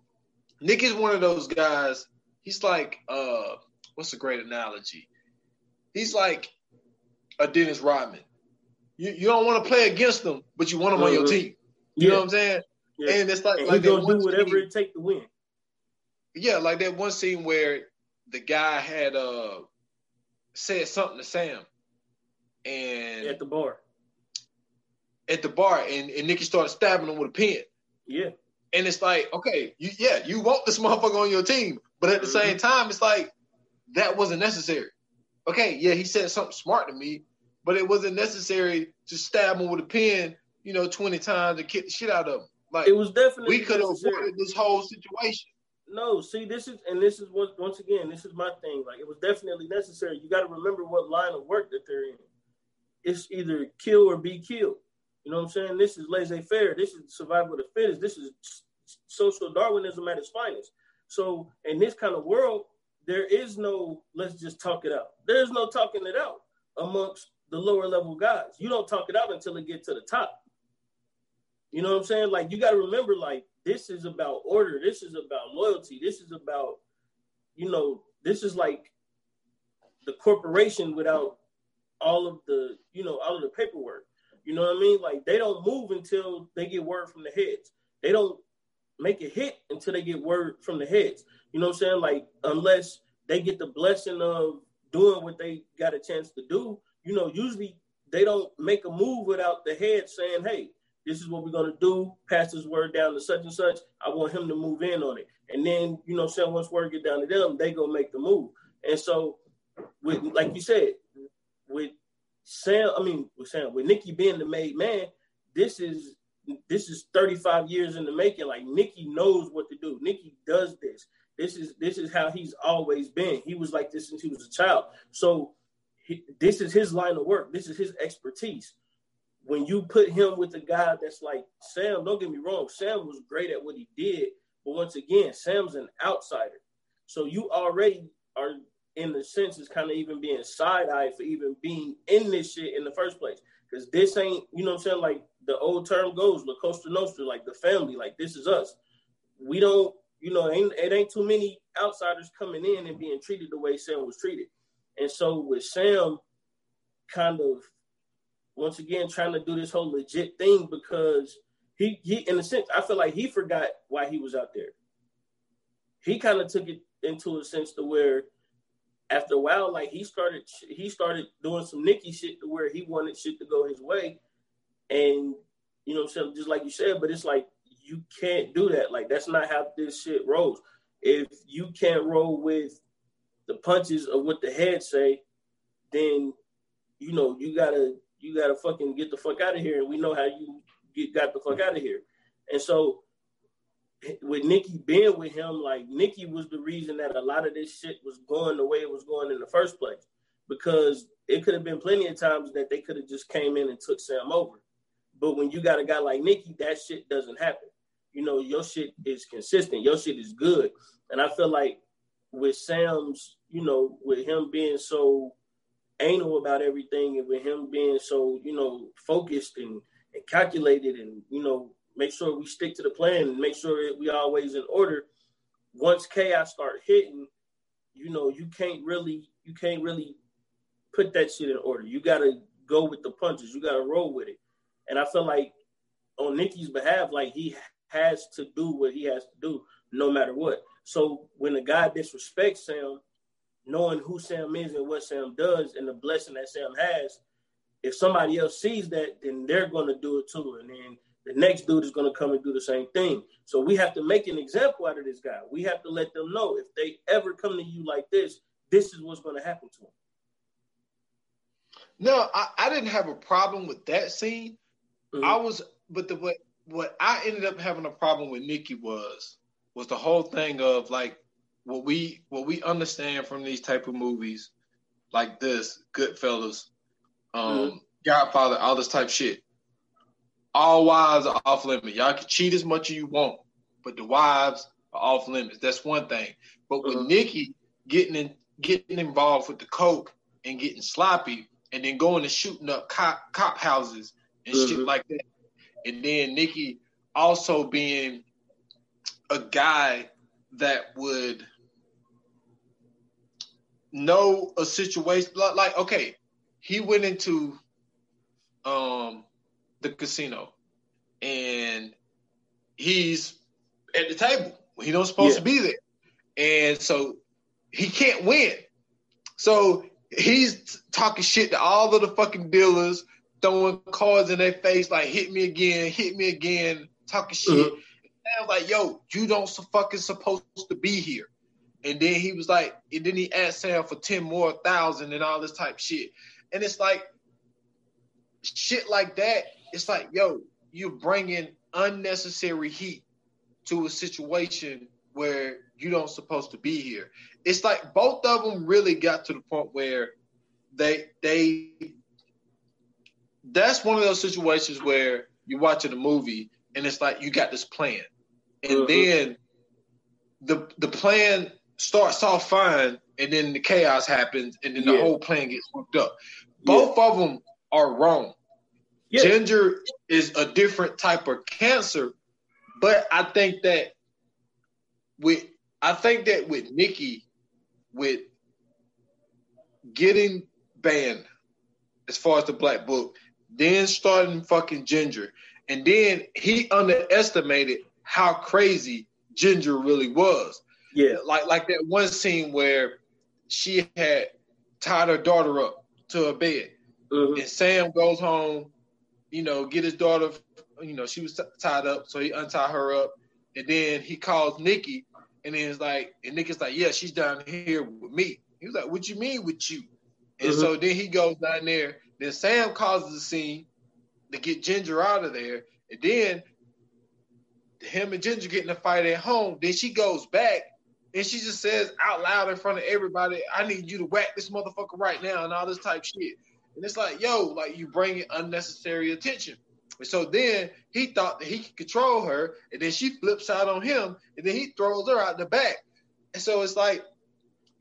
Nicky's one of those guys. He's like, uh, what's a great analogy? He's like a Dennis Rodman. You you don't want to play against them, but you want them mm-hmm. on your mm-hmm. team. You yeah. know what I'm saying? Yeah. And it's like, and like gonna do whatever scene, it take to win. Yeah, like that one scene where the guy had uh said something to Sam, and at the bar, at the bar, and, and Nicky started stabbing him with a pen. Yeah, and it's like, okay, you, yeah, you want this motherfucker on your team, but at the mm-hmm. same time, it's like that wasn't necessary. Okay, yeah, he said something smart to me, but it wasn't necessary to stab him with a pen, you know, twenty times and kick the shit out of him. Like it was definitely we could have avoided this whole situation. No, see, this is and this is what once again, this is my thing. Like it was definitely necessary. You got to remember what line of work that they're in. It's either kill or be killed. You know what I'm saying? This is laissez-faire. This is survival of the fittest. This is social Darwinism at its finest. So in this kind of world, there is no let's just talk it out. There is no talking it out amongst the lower level guys. You don't talk it out until it get to the top. You know what I'm saying? Like you got to remember, like this is about order. This is about loyalty. This is about, you know, this is like the corporation without all of the, you know, all of the paperwork. You know what I mean? Like they don't move until they get word from the heads. They don't make a hit until they get word from the heads. You know what I'm saying? Like unless they get the blessing of doing what they got a chance to do, you know, usually they don't make a move without the head saying, "Hey, this is what we're gonna do. Pass this word down to such and such. I want him to move in on it. And then, you know, saying once word get down to them, they go make the move. And so with like you said, with Sam, I mean with Sam, with Nicky being the made man, this is this is 35 years in the making. Like Nicky knows what to do. Nicky does this. This is this is how he's always been. He was like this since he was a child. So he, this is his line of work. This is his expertise when you put him with a guy that's like Sam, don't get me wrong, Sam was great at what he did, but once again, Sam's an outsider. So you already are in the sense is kind of even being side-eyed for even being in this shit in the first place. Because this ain't, you know what I'm saying? Like the old term goes, La Costa Nostra, like the family, like this is us. We don't, you know, ain't, it ain't too many outsiders coming in and being treated the way Sam was treated. And so with Sam kind of once again trying to do this whole legit thing because he he in a sense I feel like he forgot why he was out there. He kind of took it into a sense to where after a while, like he started he started doing some Nicky shit to where he wanted shit to go his way. And you know so just like you said, but it's like you can't do that. Like that's not how this shit rolls. If you can't roll with the punches of what the head say, then you know you gotta you gotta fucking get the fuck out of here. And we know how you get got the fuck out of here. And so with Nicky being with him, like Nicky was the reason that a lot of this shit was going the way it was going in the first place. Because it could have been plenty of times that they could have just came in and took Sam over. But when you got a guy like Nicky, that shit doesn't happen. You know, your shit is consistent. Your shit is good. And I feel like with Sam's, you know, with him being so anal about everything and with him being so, you know, focused and, and calculated and, you know, make sure we stick to the plan and make sure we always in order. Once chaos start hitting, you know, you can't really you can't really put that shit in order. You gotta go with the punches. You gotta roll with it. And I feel like on Nicky's behalf, like he has to do what he has to do no matter what. So when a guy disrespects him, knowing who Sam is and what Sam does and the blessing that Sam has, if somebody else sees that, then they're going to do it too. And then the next dude is going to come and do the same thing. So we have to make an example out of this guy. We have to let them know if they ever come to you like this, this is what's going to happen to them. No, I, I didn't have a problem with that scene. Mm-hmm. I was, but the what what I ended up having a problem with Nicky was was the whole thing of like what we what we understand from these type of movies like this, Goodfellas, um, mm-hmm. Godfather, all this type shit. all wives are off limits. Y'all can cheat as much as you want, but the wives are off limits. That's one thing. But with uh-huh. Nicky getting in, getting involved with the coke and getting sloppy, and then going and shooting up cop, cop houses and uh-huh. shit like that, and then Nicky also being a guy that would know a situation like okay, he went into um the casino and he's at the table. He don't supposed yeah. to be there. And so he can't win. So he's talking shit to all of the fucking dealers, throwing cards in their face like hit me again, hit me again, talking shit. Mm-hmm. And I was like, yo, you don't fucking supposed to be here. And then he was like, and then he asked Sam for 10 more thousand and all this type shit. And it's like, shit like that, it's like, yo, you're bringing unnecessary heat to a situation where you don't supposed to be here. It's like both of them really got to the point where they they that's one of those situations where you're watching a movie and it's like you got this plan. And mm-hmm. then the the plan starts off fine and then the chaos happens and then the yeah. whole plan gets fucked up. Both yeah. of them are wrong. Yeah. Ginger is a different type of cancer, but I think that with I think that with Nicky, with getting banned as far as the black book, then starting fucking Ginger, and then he underestimated how crazy Ginger really was. Yeah, like like that one scene where she had tied her daughter up to a bed, mm-hmm. and Sam goes home you know, get his daughter, you know, she was t- tied up, so he untied her up, and then he calls Nicky, and then it's like, and Nicky's like, yeah, she's down here with me. He was like, what you mean with you? And mm-hmm. so then he goes down there. Then Sam causes the scene to get Ginger out of there, and then him and Ginger get in a fight at home. Then she goes back and she just says out loud in front of everybody, "I need you to whack this motherfucker right now," and all this type shit. And it's like, yo, like you bringing unnecessary attention. And so then he thought that he could control her, and then she flips out on him, and then he throws her out the back. And so it's like,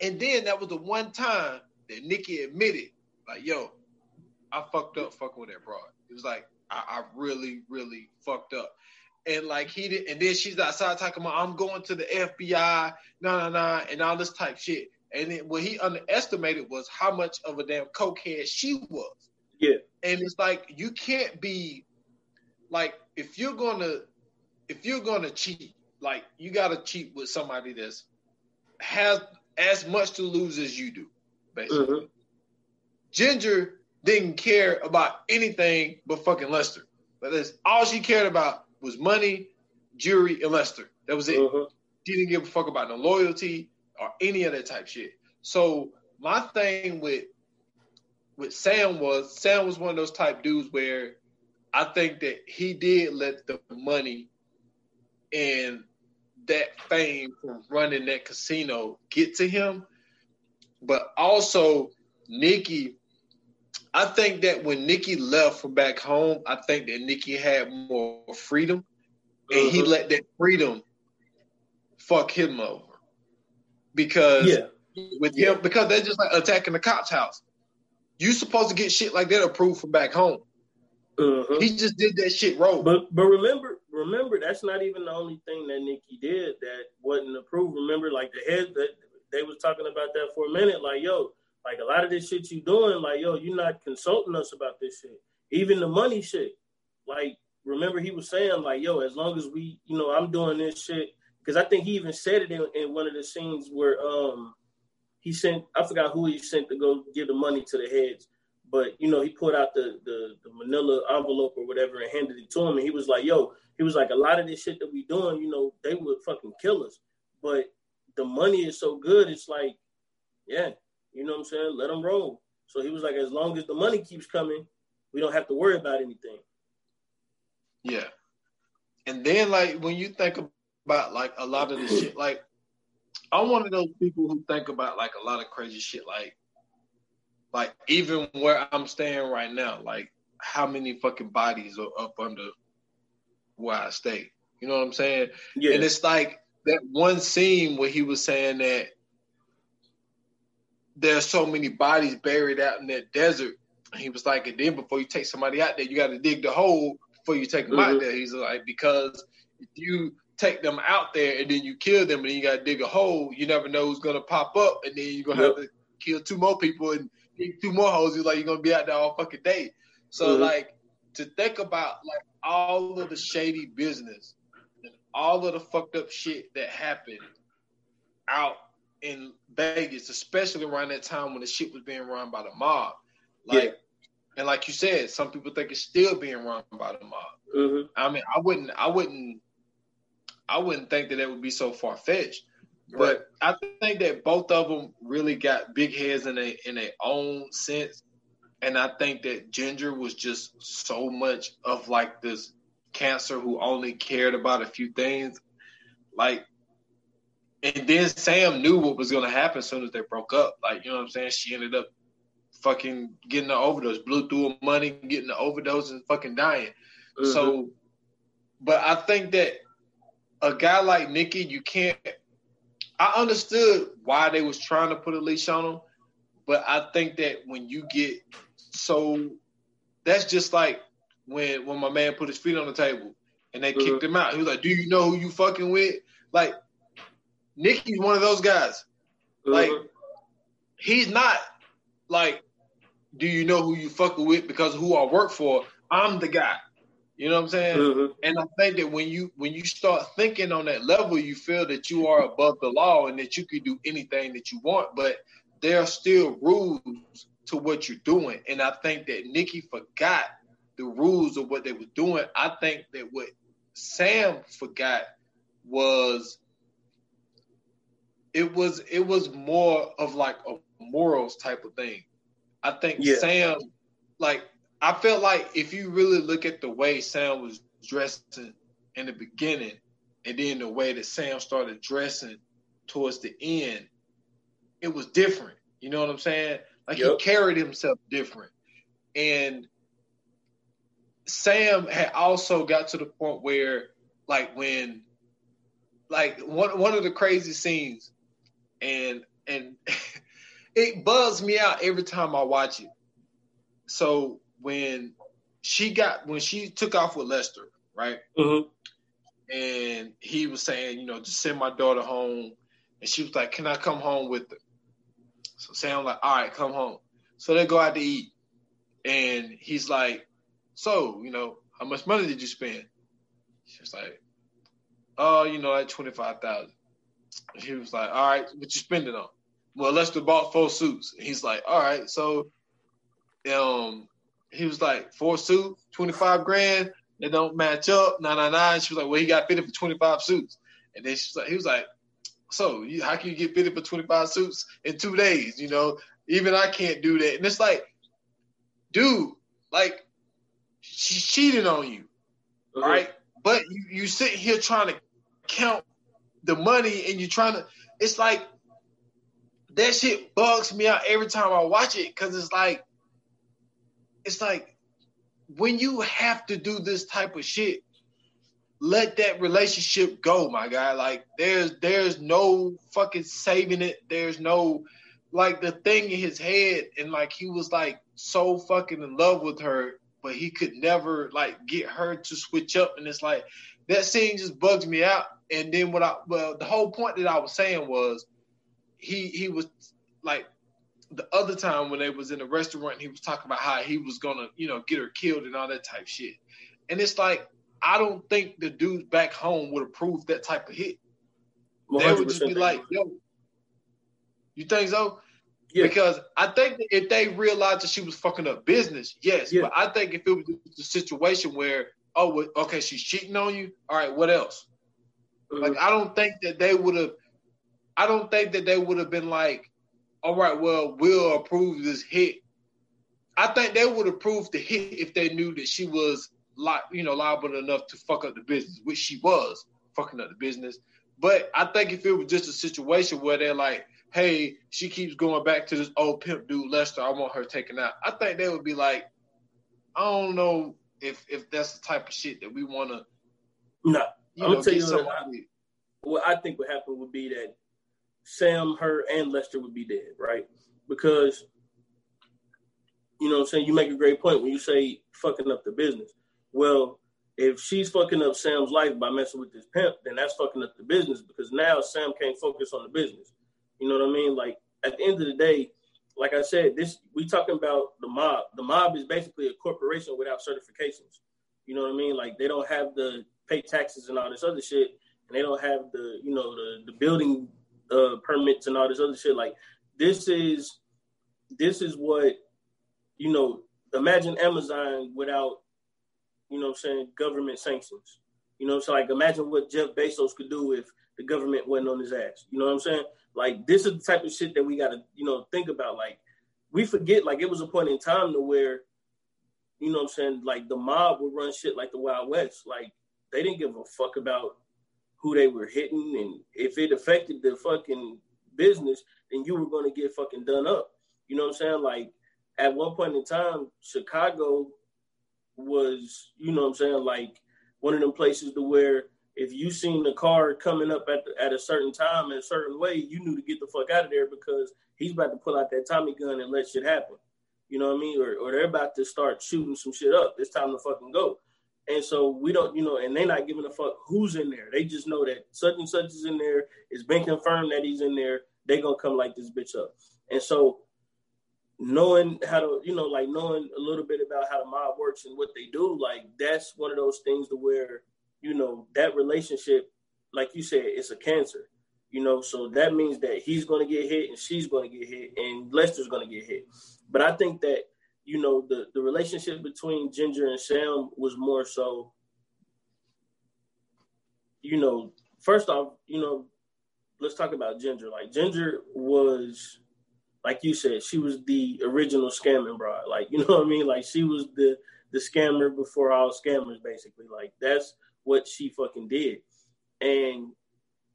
and then that was the one time that Nicky admitted, like, yo, I fucked up fucking with that broad. It was like, I, I really, really fucked up. And like he did, and then she's outside talking about, I'm going to the FBI, no, no, no, and all this type shit. And then what he underestimated was how much of a damn cokehead she was. Yeah. And it's like you can't be like if you're gonna if you're gonna cheat, like you gotta cheat with somebody that's has as much to lose as you do, basically. Mm-hmm. Ginger didn't care about anything but fucking Lester. But that's all she cared about was money, jewelry, and Lester. That was it. Mm-hmm. She didn't give a fuck about no loyalty or any of that type shit. So my thing with with Sam was Sam was one of those type dudes where I think that he did let the money and that fame from running that casino get to him. But also Nicky, I think that when Nicky left from back home, I think that Nicky had more freedom. And uh-huh. he let that freedom fuck him over because yeah. with yeah. him because they're just like attacking the cop's house. You supposed to get shit like that approved from back home. Uh-huh. He just did that shit wrong. But but remember remember that's not even the only thing that Nicky did that wasn't approved. Remember, like the head that they was talking about that for a minute. Like yo, like a lot of this shit you doing, like yo, you're not consulting us about this shit. Even the money shit. Like remember he was saying like yo, as long as we, you know, I'm doing this shit. Because I think he even said it in, in, one of the scenes where um he sent I forgot who he sent to go give the money to the heads, but you know he put out the the, the Manila envelope or whatever and handed it to him, and he was like, "Yo," he was like, "A lot of this shit that we doing, you know, they would fucking kill us, but the money is so good, it's like, yeah, you know what I'm saying? Let them roll." So he was like, "As long as the money keeps coming, we don't have to worry about anything." Yeah. And then, like, when you think about like a lot of this shit. Like, I'm one of those people who think about like a lot of crazy shit. Like, like even where I'm staying right now, like how many fucking bodies are up under where I stay. You know what I'm saying? Yeah. And it's like that one scene where he was saying that there's so many bodies buried out in that desert. he was like, and then before you take somebody out there, you got to dig the hole before you take them mm-hmm. out there. He's like, because if you take them out there and then you kill them and then you got to dig a hole, you never know who's gonna pop up, and then you're gonna yep. have to kill two more people and dig two more holes. You're like, you're gonna be out there all fucking day. So mm-hmm. like to think about like all of the shady business and all of the fucked up shit that happened out in Vegas, especially around that time when the shit was being run by the mob. Like, yeah. and like you said, some people think it's still being run by the mob. Mm-hmm. I mean, I wouldn't, I wouldn't, I wouldn't think that it would be so far fetched. Right. But I think that both of them really got big heads in a in their own sense, and I think that Ginger was just so much of like this cancer who only cared about a few things. Like and then Sam knew what was gonna happen as soon as they broke up. Like, you know what I'm saying? She ended up fucking getting the overdose, blew through her money, getting the overdose and fucking dying. Mm-hmm. So but I think that a guy like Nicky, you can't I understood why they was trying to put a leash on him, but I think that when you get so that's just like when when my man put his feet on the table and they mm-hmm. kicked him out. He was like, "Do you know who you fucking with?" Like Nicky's one of those guys. Mm-hmm. Like he's not like, do you know who you fucking with because who I work for? I'm the guy. You know what I'm saying? Mm-hmm. And I think that when you when you start thinking on that level, you feel that you are above the law and that you can do anything that you want, but there are still rules to what you're doing. And I think that Nicky forgot the rules of what they were doing. I think that what Sam forgot was it was it was more of like a morals type of thing. I think yeah. Sam, like I felt like if you really look at the way Sam was dressing in the beginning, and then the way that Sam started dressing towards the end, it was different. You know what I'm saying? Like yep. he carried himself different, and Sam had also got to the point where, like when, like one one of the crazy scenes and and it bugs me out every time I watch it. So when she got when she took off with Lester, right? Mm-hmm. And he was saying, you know, just send my daughter home. And she was like, Can I come home with her? So Sam like, all right, come home. So they go out to eat. And he's like, So, you know, how much money did you spend? She's like, Oh, you know, like twenty five thousand. He was like, all right, what you spending on? Well, Lester bought four suits. He's like, all right, so um, he was like, four suits, 25 grand, they don't match up, nine nine nine. She was like, well, he got fitted for 25 suits. And then she's like, he was like, so you, how can you get fitted for 25 suits in two days? You know, even I can't do that. And it's like, dude, like, she cheated on you, mm-hmm. right? But you, you sit here trying to count the money and you're trying to it's like that shit bugs me out every time I watch it because it's like it's like when you have to do this type of shit, let that relationship go, my guy. Like there's there's no fucking saving it. There's no like the thing in his head, and like he was like so fucking in love with her, but he could never like get her to switch up. And it's like that scene just bugs me out and then what I well the whole point that I was saying was he he was like the other time when they was in the restaurant he was talking about how he was gonna you know get her killed and all that type shit and it's like I don't think the dudes back home would approve that type of hit. They would just be like, "Yo, you think so?" Yeah. Because I think if they realized that she was fucking up business, yes. Yeah. But I think if it was a situation where, oh, okay, she's cheating on you. All right, what else? Like I don't think that they would have. I don't think that they would have been like, all right, well, we'll approve this hit. I think they would approve the hit if they knew that she was like, you know, liable enough to fuck up the business, which she was fucking up the business. But I think if it was just a situation where they're like, hey, she keeps going back to this old pimp dude Lester, I want her taken out. I think they would be like, I don't know if if that's the type of shit that we want to No, nah, I'm gonna tell you somebody. what I think would happen would be that Sam, her, and Lester would be dead, right? Because you know what I'm saying, you make a great point when you say fucking up the business. Well, if she's fucking up Sam's life by messing with this pimp, then that's fucking up the business because now Sam can't focus on the business. You know what I mean? Like at the end of the day, like I said, this we talking about the mob. The mob is basically a corporation without certifications. You know what I mean? Like they don't have the pay taxes and all this other shit, and they don't have the you know the the building uh, permits and all this other shit. Like this is this is what you know. Imagine Amazon without you know I'm saying government sanctions. You know, so like imagine what Jeff Bezos could do if the government wasn't on his ass. You know what I'm saying? Like this is the type of shit that we gotta, you know, think about. Like we forget, like it was a point in time to where, you know what I'm saying, like the mob would run shit like the Wild West. Like they didn't give a fuck about who they were hitting and if it affected the fucking business, then you were gonna get fucking done up. You know what I'm saying? Like at one point in time, Chicago was, you know what I'm saying, like one of them places to where if you seen the car coming up at the, at a certain time in a certain way, you knew to get the fuck out of there because he's about to pull out that Tommy gun and let shit happen. You know what I mean? Or, or they're about to start shooting some shit up. It's time to fucking go. And so we don't, you know, and they're not giving a fuck who's in there. They just know that such and such is in there. It's been confirmed that he's in there. They gonna come like this bitch up. And so knowing how to, you know, like knowing a little bit about how the mob works and what they do, like that's one of those things to where you know, that relationship, like you said, it's a cancer. You know, so that means that he's to get hit and she's to get hit and Lester's to get hit. But I think that you know the the relationship between Ginger and Sam was more so. You know, first off, you know, let's talk about Ginger. Like Ginger was, like you said, she was the original scamming broad. Like you know what I mean? Like she was the the scammer before all scammers, basically. Like that's what she fucking did. And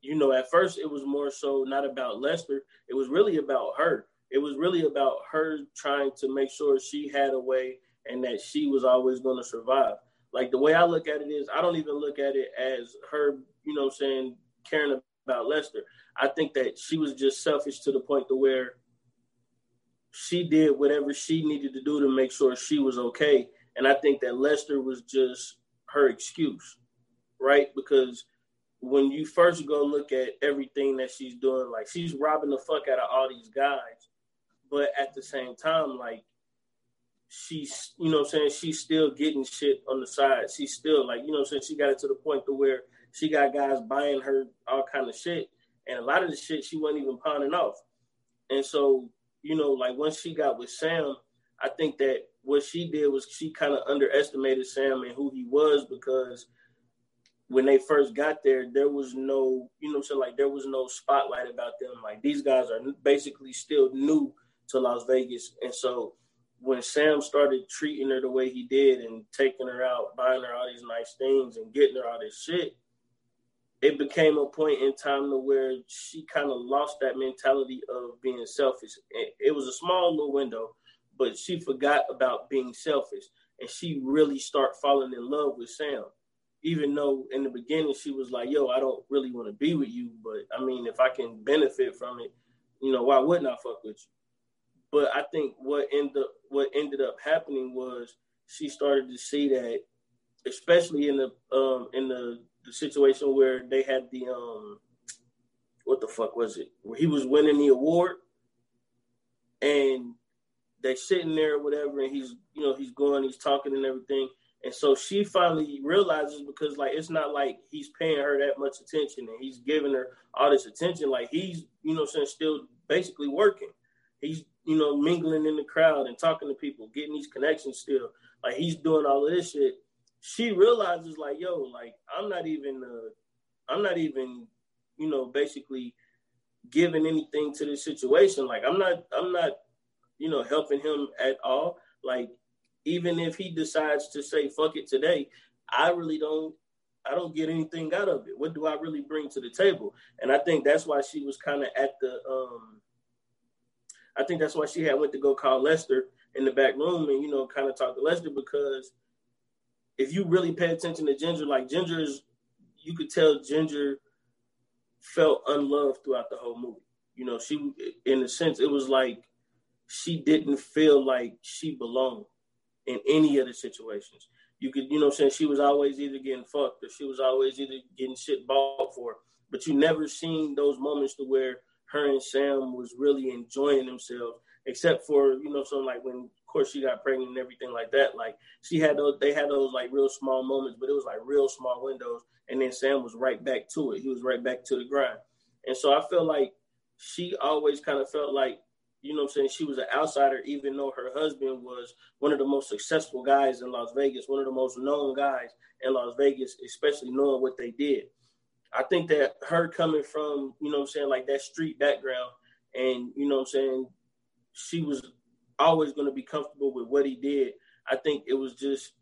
you know, at first it was more so not about Lester. It was really about her. It was really about her trying to make sure she had a way and that she was always going to survive. Like the way I look at it is, I don't even look at it as her, you know, saying caring about Lester. I think that she was just selfish to the point to where she did whatever she needed to do to make sure she was okay. And I think that Lester was just her excuse right? Because when you first go look at everything that she's doing, like she's robbing the fuck out of all these guys, but at the same time, like she's, you know what I'm saying, she's still getting shit on the side. She's still like, you know I'm saying, she got it to the point to where she got guys buying her all kind of shit. And a lot of the shit she wasn't even pawning off. And so, you know, like once she got with Sam, I think that what she did was she kind of underestimated Sam and who he was because – when they first got there, there was no, you know, so like there was no spotlight about them. Like these guys are basically still new to Las Vegas, and so when Sam started treating her the way he did and taking her out, buying her all these nice things and getting her all this shit, it became a point in time to where she kind of lost that mentality of being selfish. It was a small little window, but she forgot about being selfish and she really started falling in love with Sam even though in the beginning she was like, "Yo, I don't really want to be with you, but I mean, if I can benefit from it, you know, why wouldn't I fuck with you?" But I think what ended up what ended up happening was she started to see that, especially in the um in the the situation where they had the um what the fuck was it where he was winning the award and they sitting there or whatever and he's you know he's going he's talking and everything and so she finally realizes because like it's not like he's paying her that much attention and he's giving her all this attention. Like he's, you know, saying still basically working. He's, you know, mingling in the crowd and talking to people, getting these connections still. Like he's doing all of this shit. She realizes like, yo, like I'm not even uh I'm not even, you know, basically giving anything to this situation. Like I'm not I'm not, you know, helping him at all. Like even if he decides to say fuck it today, I really don't I don't get anything out of it. What do I really bring to the table? And I think that's why she was kind of at the um I think that's why she had went to go call Lester in the back room and you know kind of talk to Lester because if you really pay attention to Ginger, like Ginger is you could tell Ginger felt unloved throughout the whole movie. You know, she in a sense it was like she didn't feel like she belonged in any of the situations. You could, you know, saying she was always either getting fucked or she was always either getting shit bought for. But you never seen those moments to where her and Sam was really enjoying themselves, except for you know something like when, of course, she got pregnant and everything like that. Like she had those, they had those like real small moments, but it was like real small windows. And then Sam was right back to it. He was right back to the grind. And so I feel like she always kind of felt like you know I'm saying, she was an outsider, even though her husband was one of the most successful guys in Las Vegas, one of the most known guys in Las Vegas, especially knowing what they did. I think that her coming from, you know I'm saying, like that street background, and you know I'm saying, she was always going to be comfortable with what he did. I think it was just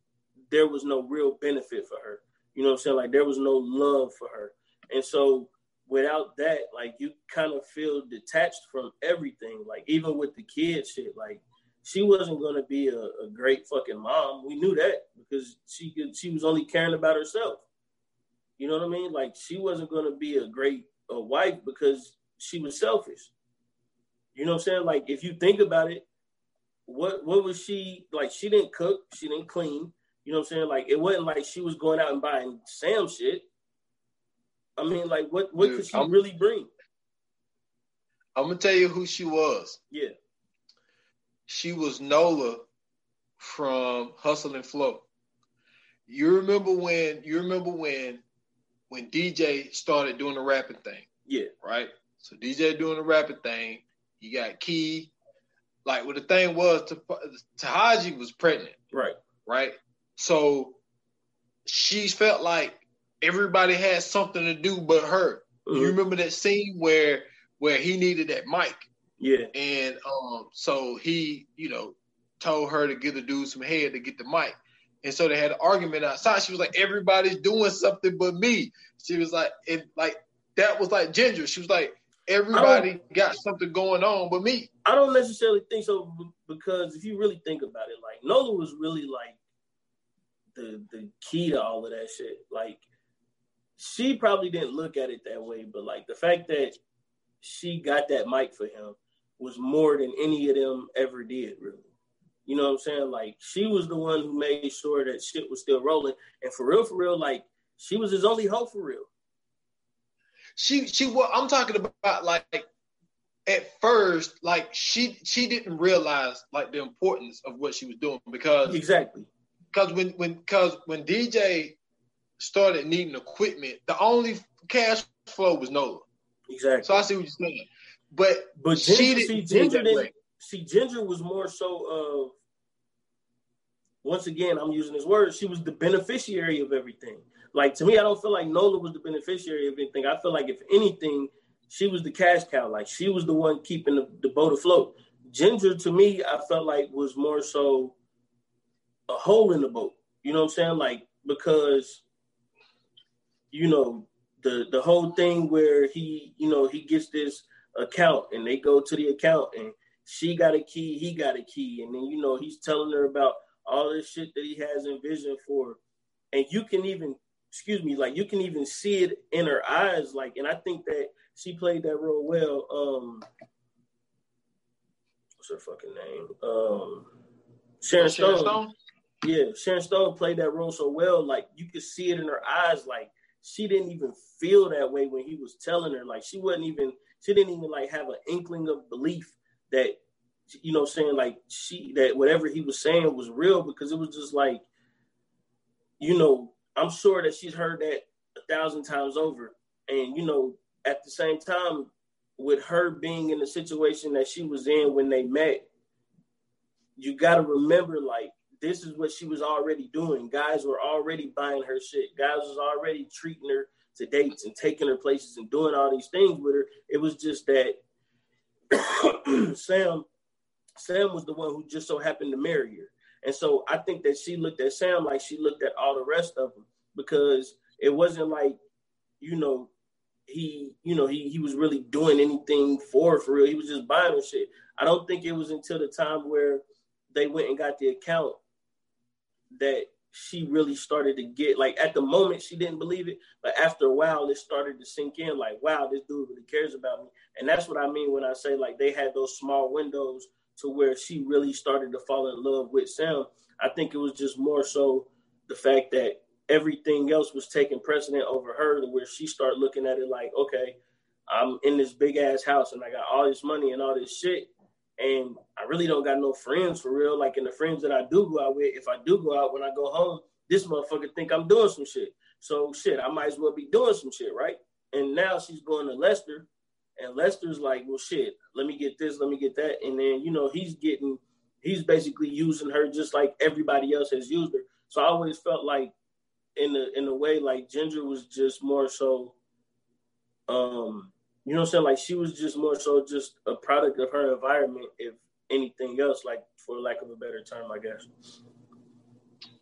there was no real benefit for her. You know I'm saying? Like there was no love for her. And so without that, like you kind of feel detached from everything. Like even with the kid shit, like she wasn't gonna be a, a great fucking mom. We knew that because she could, she was only caring about herself. You know what I mean? Like she wasn't gonna be a great a wife because she was selfish. You know what I'm saying? Like if you think about it, what what was she like? She didn't cook, she didn't clean. You know what I'm saying? Like it wasn't like she was going out and buying Sam shit. I mean, like, what what Dude, could she I'm, really bring? I'm gonna tell you who she was. Yeah, she was Nola from Hustle and Flow. You remember when? You remember when? When DJ started doing the rapping thing. Yeah. Right. So DJ doing the rapping thing. You got Key. Like what the thing was, Taraji was pregnant. Right. Right. So she felt like everybody had something to do but her. Mm-hmm. You remember that scene where where he needed that mic? Yeah. And um, so he, you know, told her to give the dude some head to get the mic. And so they had an argument outside. She was like, everybody's doing something but me. She was like, and like that was like Ginger. She was like, everybody got something going on but me. I don't necessarily think so because if you really think about it, like Nola was really like the the key to all of that shit. Like she probably didn't look at it that way, but like the fact that she got that mic for him was more than any of them ever did, really. You know what I'm saying? Like she was the one who made sure that shit was still rolling. And for real, for real, like she was his only hope for real. She she what I'm talking about like at first, like she she didn't realize like the importance of what she was doing because exactly because when when because when DJ started needing equipment, the only cash flow was Nola. Exactly. So I see what you're saying. But but Ginger, she didn't see, Ginger didn't, see Ginger was more so of once again, I'm using this word, she was the beneficiary of everything. Like to me, I don't feel like Nola was the beneficiary of anything. I feel like if anything, she was the cash cow. Like she was the one keeping the, the boat afloat. Ginger to me, I felt like was more so a hole in the boat. You know what I'm saying? Like because you know, the the whole thing where he, you know, he gets this account and they go to the account and she got a key, he got a key, and then you know he's telling her about all this shit that he has envisioned for, and you can even, excuse me, like you can even see it in her eyes, like, and I think that she played that real well. Um, what's her fucking name? Um, Sharon, Sharon Stone. Stone. Yeah, Sharon Stone played that role so well, like you could see it in her eyes, like she didn't even feel that way when he was telling her. Like she wasn't even she didn't even like have an inkling of belief that you know saying like she that whatever he was saying was real because it was just like you know I'm sure that she's heard that a thousand times over and you know at the same time with her being in the situation that she was in when they met you got to remember like this is what she was already doing. Guys were already buying her shit. Guys was already treating her to dates and taking her places and doing all these things with her. It was just that Sam Sam was the one who just so happened to marry her. And so I think that she looked at Sam like she looked at all the rest of them because it wasn't like, you know, he, you know, he he was really doing anything for for real. He was just buying her shit. I don't think it was until the time where they went and got the account that she really started to get like at the moment she didn't believe it, but after a while it started to sink in like, wow, this dude really cares about me. And that's what I mean when I say like they had those small windows to where she really started to fall in love with Sam. I think it was just more so the fact that everything else was taking precedent over her to where she started looking at it like, okay, I'm in this big ass house and I got all this money and all this shit. And I really don't got no friends for real. Like, in the friends that I do go out with, if I do go out when I go home, this motherfucker think I'm doing some shit. So shit, I might as well be doing some shit, right? And now she's going to Lester, and Lester's like, well, shit, let me get this, let me get that, and then you know he's getting, he's basically using her just like everybody else has used her. So I always felt like, in the in a way, like Ginger was just more so, um, you know I'm saying? Like she was just more so just a product of her environment, if anything else, like for lack of a better term, I guess.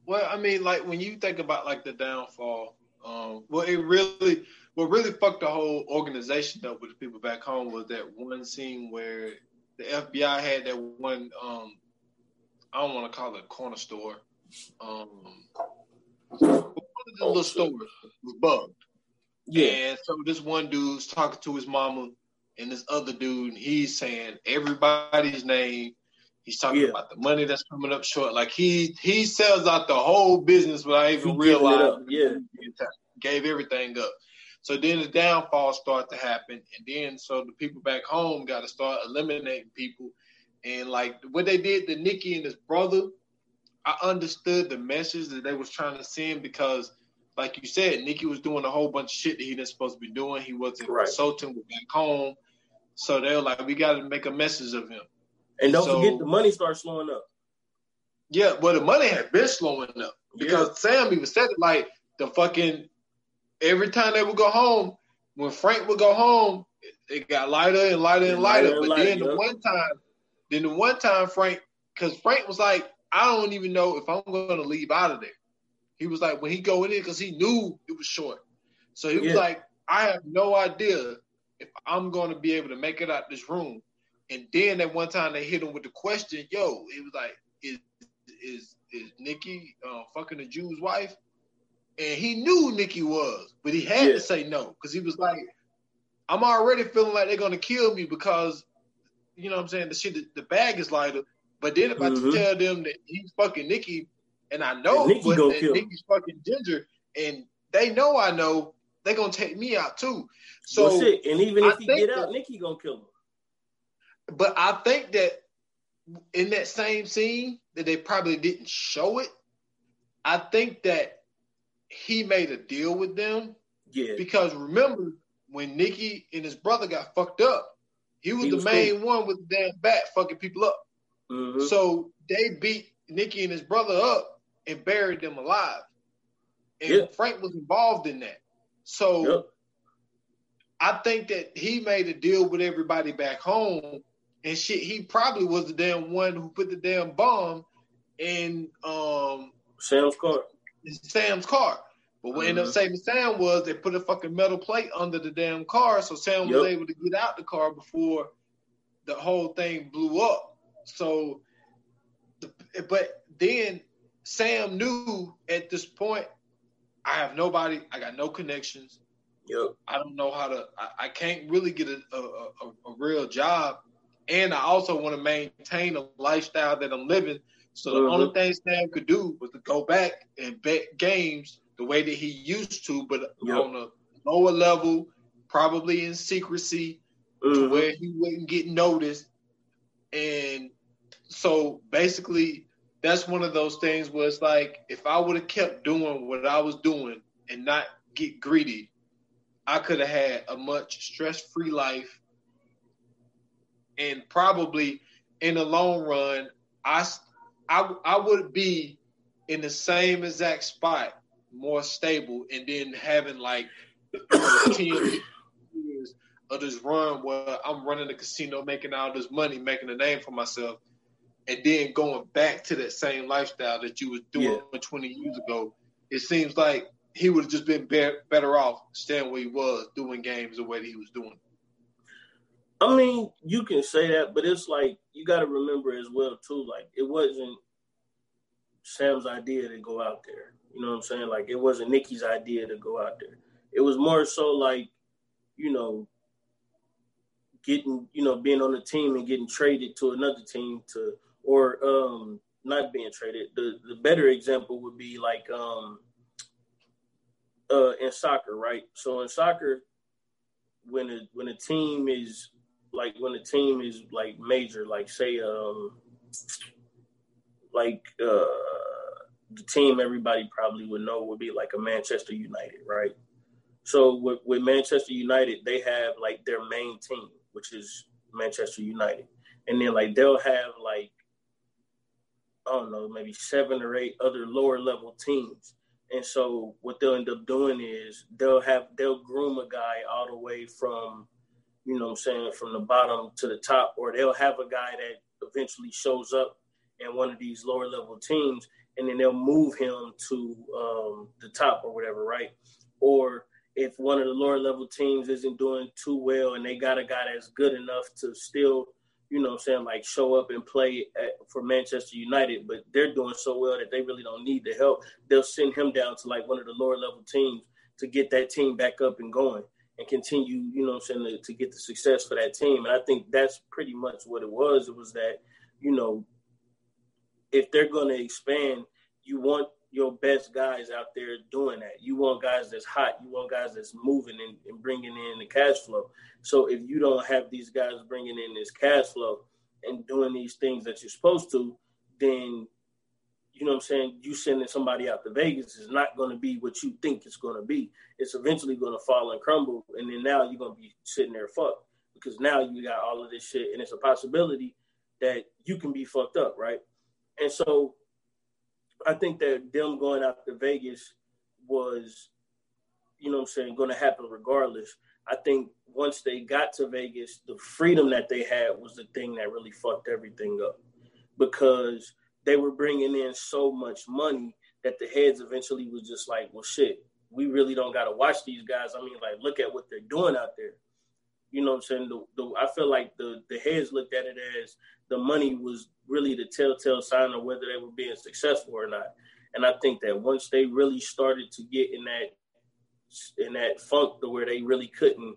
Well, I mean, like when you think about like the downfall, um, well, it really, what really fucked the whole organization up with the people back home was that one scene where the FBI had that one, um, I don't want to call it a corner store, um, one of the little stores was bugged. Yeah. And so this one dude's talking to his mama, and this other dude, he's saying everybody's name. He's talking yeah. about the money that's coming up short. Like he he sells out the whole business without even realizing. Yeah. Gave everything up. So then the downfall started to happen, and then so the people back home got to start eliminating people, and like what they did to Nicky and his brother, I understood the message that they was trying to send because like you said, Nicky was doing a whole bunch of shit that he didn't supposed to be doing. He wasn't right. consulting with back home. So they were like, we got to make a message of him. And don't so, forget, the money starts slowing up. Yeah, well, the money had been slowing up because yeah. Sam even said it like the fucking every time they would go home, when Frank would go home, it got lighter and lighter and lighter. but then the one time, then the one time Frank, because Frank was like, I don't even know if I'm going to leave out of there. He was like, when he go in because he knew it was short. So he was yeah. like, I have no idea if I'm going to be able to make it out this room. And then at one time they hit him with the question, yo, it was like, is is is Nicky uh, fucking the Jew's wife? And he knew Nicky was, but he had yeah. to say no because he was like, I'm already feeling like they're gonna kill me because, you know what I'm saying, the shit, the, the bag is lighter. But then if mm-hmm. I tell them that he's fucking Nicky, and I know and Nicky but that Nicky's fucking Ginger, and they know I know they're gonna take me out too. So well, shit. and even if I he get out, that, Nicky gonna kill him. But I think that in that same scene that they probably didn't show it, I think that he made a deal with them. Yeah. Because remember when Nicky and his brother got fucked up, he was he the was main cool. one with the damn bat fucking people up. Mm-hmm. So they beat Nicky and his brother up and buried them alive. And yep. Frank was involved in that. So yep. I think that he made a deal with everybody back home and shit. He probably was the damn one who put the damn bomb in um Sam's car. Sam's car. But what mm-hmm. ended up saving Sam was they put a fucking metal plate under the damn car, so Sam yep. was able to get out the car before the whole thing blew up. So, the, but then Sam knew at this point, I have nobody, I got no connections. Yep. I don't know how to, I, I can't really get a, a, a, a, real job. And I also want to maintain a lifestyle that I'm living. So the mm-hmm. only thing Sam could do was to go back and bet games the way that he used to, but yep. on a lower level, probably in secrecy, mm-hmm. to where he wouldn't get noticed. And so basically, that's one of those things where it's like if I would have kept doing what I was doing and not get greedy, I could have had a much stress-free life, and probably in the long run, I I I would be in the same exact spot, more stable, and then having like ten years of this run where I'm running the casino, making all this money, making a name for myself and then going back to that same lifestyle that you was doing yeah. 20 years ago, it seems like he would have just been better off staying where he was, doing games the way that he was doing. I mean, you can say that, but it's like you got to remember as well too. Like it wasn't Sam's idea to go out there. You know what I'm saying? Like it wasn't Nicky's idea to go out there. It was more so like, you know, getting, you know, being on the team and getting traded to another team to or um not being traded. The the better example would be like um uh in soccer, right? So in soccer, when a when a team is like when a team is like major, like say um like uh the team everybody probably would know would be like a Manchester United, right? So with, with Manchester United, they have like their main team, which is Manchester United, and then like they'll have like I don't know, maybe seven or eight other lower level teams. And so what they'll end up doing is they'll have they'll groom a guy all the way from, you know I'm saying, from the bottom to the top, or they'll have a guy that eventually shows up in one of these lower level teams and then they'll move him to um, the top or whatever, right? Or if one of the lower level teams isn't doing too well and they got a guy that's good enough to still, you know I'm saying, like show up and play at, for Manchester United, but they're doing so well that they really don't need the help, they'll send him down to like one of the lower level teams to get that team back up and going and continue, you know I'm saying, to, to get the success for that team. And I think that's pretty much what it was. It was that, you know, if they're going to expand, you want your best guys out there doing that. You want guys that's hot. You want guys that's moving and, and, bringing in the cash flow. So if you don't have these guys bringing in this cash flow and doing these things that you're supposed to, then you know what I'm saying. You sending somebody out to Vegas is not going to be what you think it's going to be. It's eventually going to fall and crumble, and then now you're going to be sitting there fucked because now you got all of this shit, and it's a possibility that you can be fucked up, right? And so I think that them going out to Vegas was, you know what I'm saying, going to happen regardless. I think once they got to Vegas, the freedom that they had was the thing that really fucked everything up because they were bringing in so much money that the heads eventually was just like, well, shit, we really don't got to watch these guys. I mean, like, look at what they're doing out there. You know what I'm saying? The, the, I feel like the, the heads looked at it as the money was really the telltale sign of whether they were being successful or not. And I think that once they really started to get in that in that funk to where they really couldn't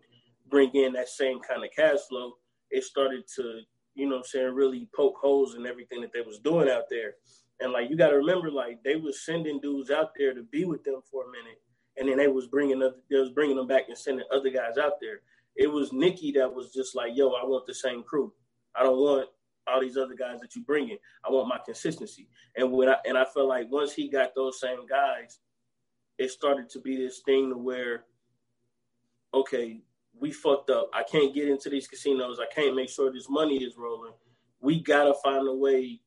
bring in that same kind of cash flow, it started to, you know I'm saying, really poke holes in everything that they was doing out there. And like you got to remember, like they was sending dudes out there to be with them for a minute, and then they was bringing up, they was bringing them back and sending other guys out there. It was Nicky that was just like, "Yo, I want the same crew. I don't want all these other guys that you bring in. I want my consistency. And when I and I felt like once he got those same guys, it started to be this thing to where, okay, we fucked up. I can't get into these casinos. I can't make sure this money is rolling. We gotta find a way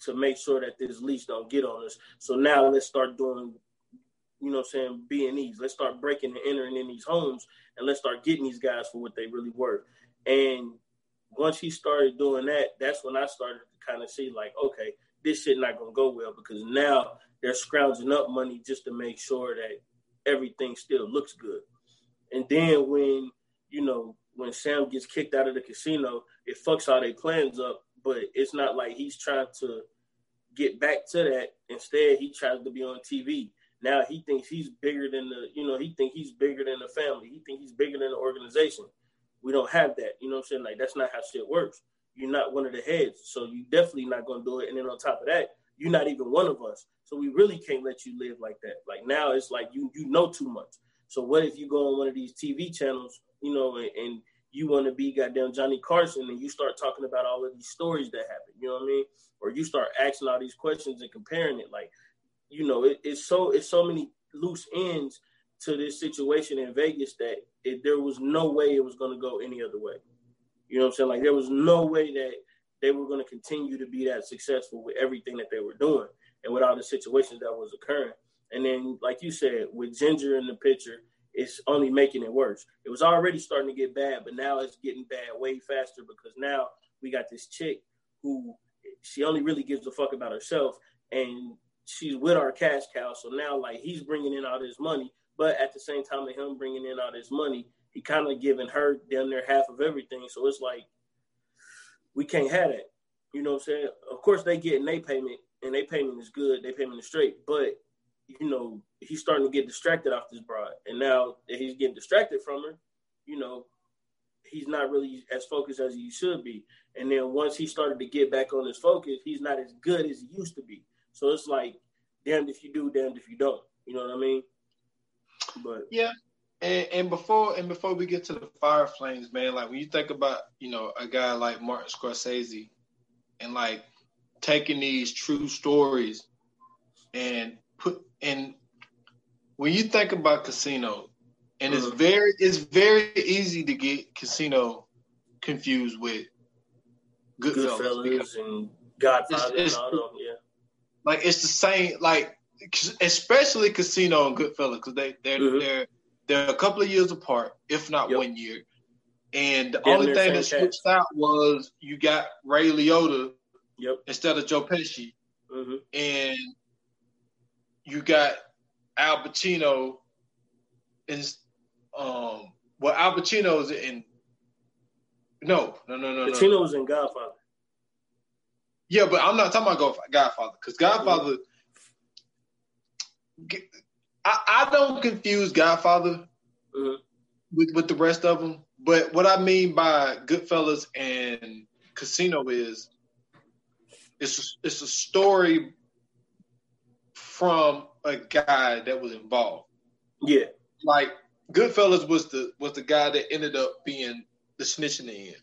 to make sure that this lease don't get on us. So now let's start doing, you know, I'm saying B and E's. Let's start breaking and entering in these homes, and let's start getting these guys for what they really worth. And once he started doing that, that's when I started to kind of see like, okay, this shit not gonna go well because now they're scrounging up money just to make sure that everything still looks good. And then when you know when Sam gets kicked out of the casino, it fucks all their plans up. But it's not like he's trying to get back to that. Instead, he tries to be on TV. Now he thinks he's bigger than the, you know, he thinks he's bigger than the family. He thinks he's bigger than the organization. We don't have that. You know what I'm saying? Like that's not how shit works. You're not one of the heads, so you definitely not gonna do it. And then on top of that, you're not even one of us. So we really can't let you live like that. Like now it's like you you know too much. So what if you go on one of these TV channels, you know, and, you want to be goddamn Johnny Carson and you start talking about all of these stories that happen, you know what I mean? Or you start asking all these questions and comparing it. Like, you know, it, it's so it's so many loose ends to this situation in Vegas that it, there was no way it was going to go any other way. You know what I'm saying? Like there was no way that they were going to continue to be that successful with everything that they were doing and with all the situations that was occurring. And then, like you said, with Ginger in the picture, it's only making it worse. It was already starting to get bad, but now it's getting bad way faster because now we got this chick who she only really gives a fuck about herself and she's with our cash cow. So now, like, he's bringing in all this money but at the same time of him bringing in all this money, he kind of giving her down there half of everything. So it's like we can't have that. You know what I'm saying? Of course they getting their payment and they payment is good, they payment is straight. But you know, he's starting to get distracted off this bride, and now that he's getting distracted from her, you know, he's not really as focused as he should be. And then once he started to get back on his focus, he's not as good as he used to be. So it's like, damned if you do, damned if you don't. You know what I mean? But yeah. And, and before and before we get to the fire flames, man, like when you think about you know a guy like Martin Scorsese, and like taking these true stories and put and when you think about Casino, and it's mm-hmm. very it's very easy to get Casino confused with Goodfellas, Goodfellas and Godfather it's, it's, and all them, yeah. Like it's the same, like especially Casino and Goodfellas because they they're mm-hmm. they're they're a couple of years apart, if not yep. one year. And the Damn only thing that switched out was you got Ray Liotta yep. instead of Joe Pesci, mm-hmm. and you got Al Pacino is um well Al Pacino's in no no no no Pacino's no. in Godfather. Yeah, but I'm not talking about Godfather because Godfather. I, I don't confuse Godfather mm-hmm. with with the rest of them, but what I mean by Goodfellas and Casino is it's a, it's a story from a guy that was involved. Yeah. Like Goodfellas was the was the guy that ended up being the snitch in the end.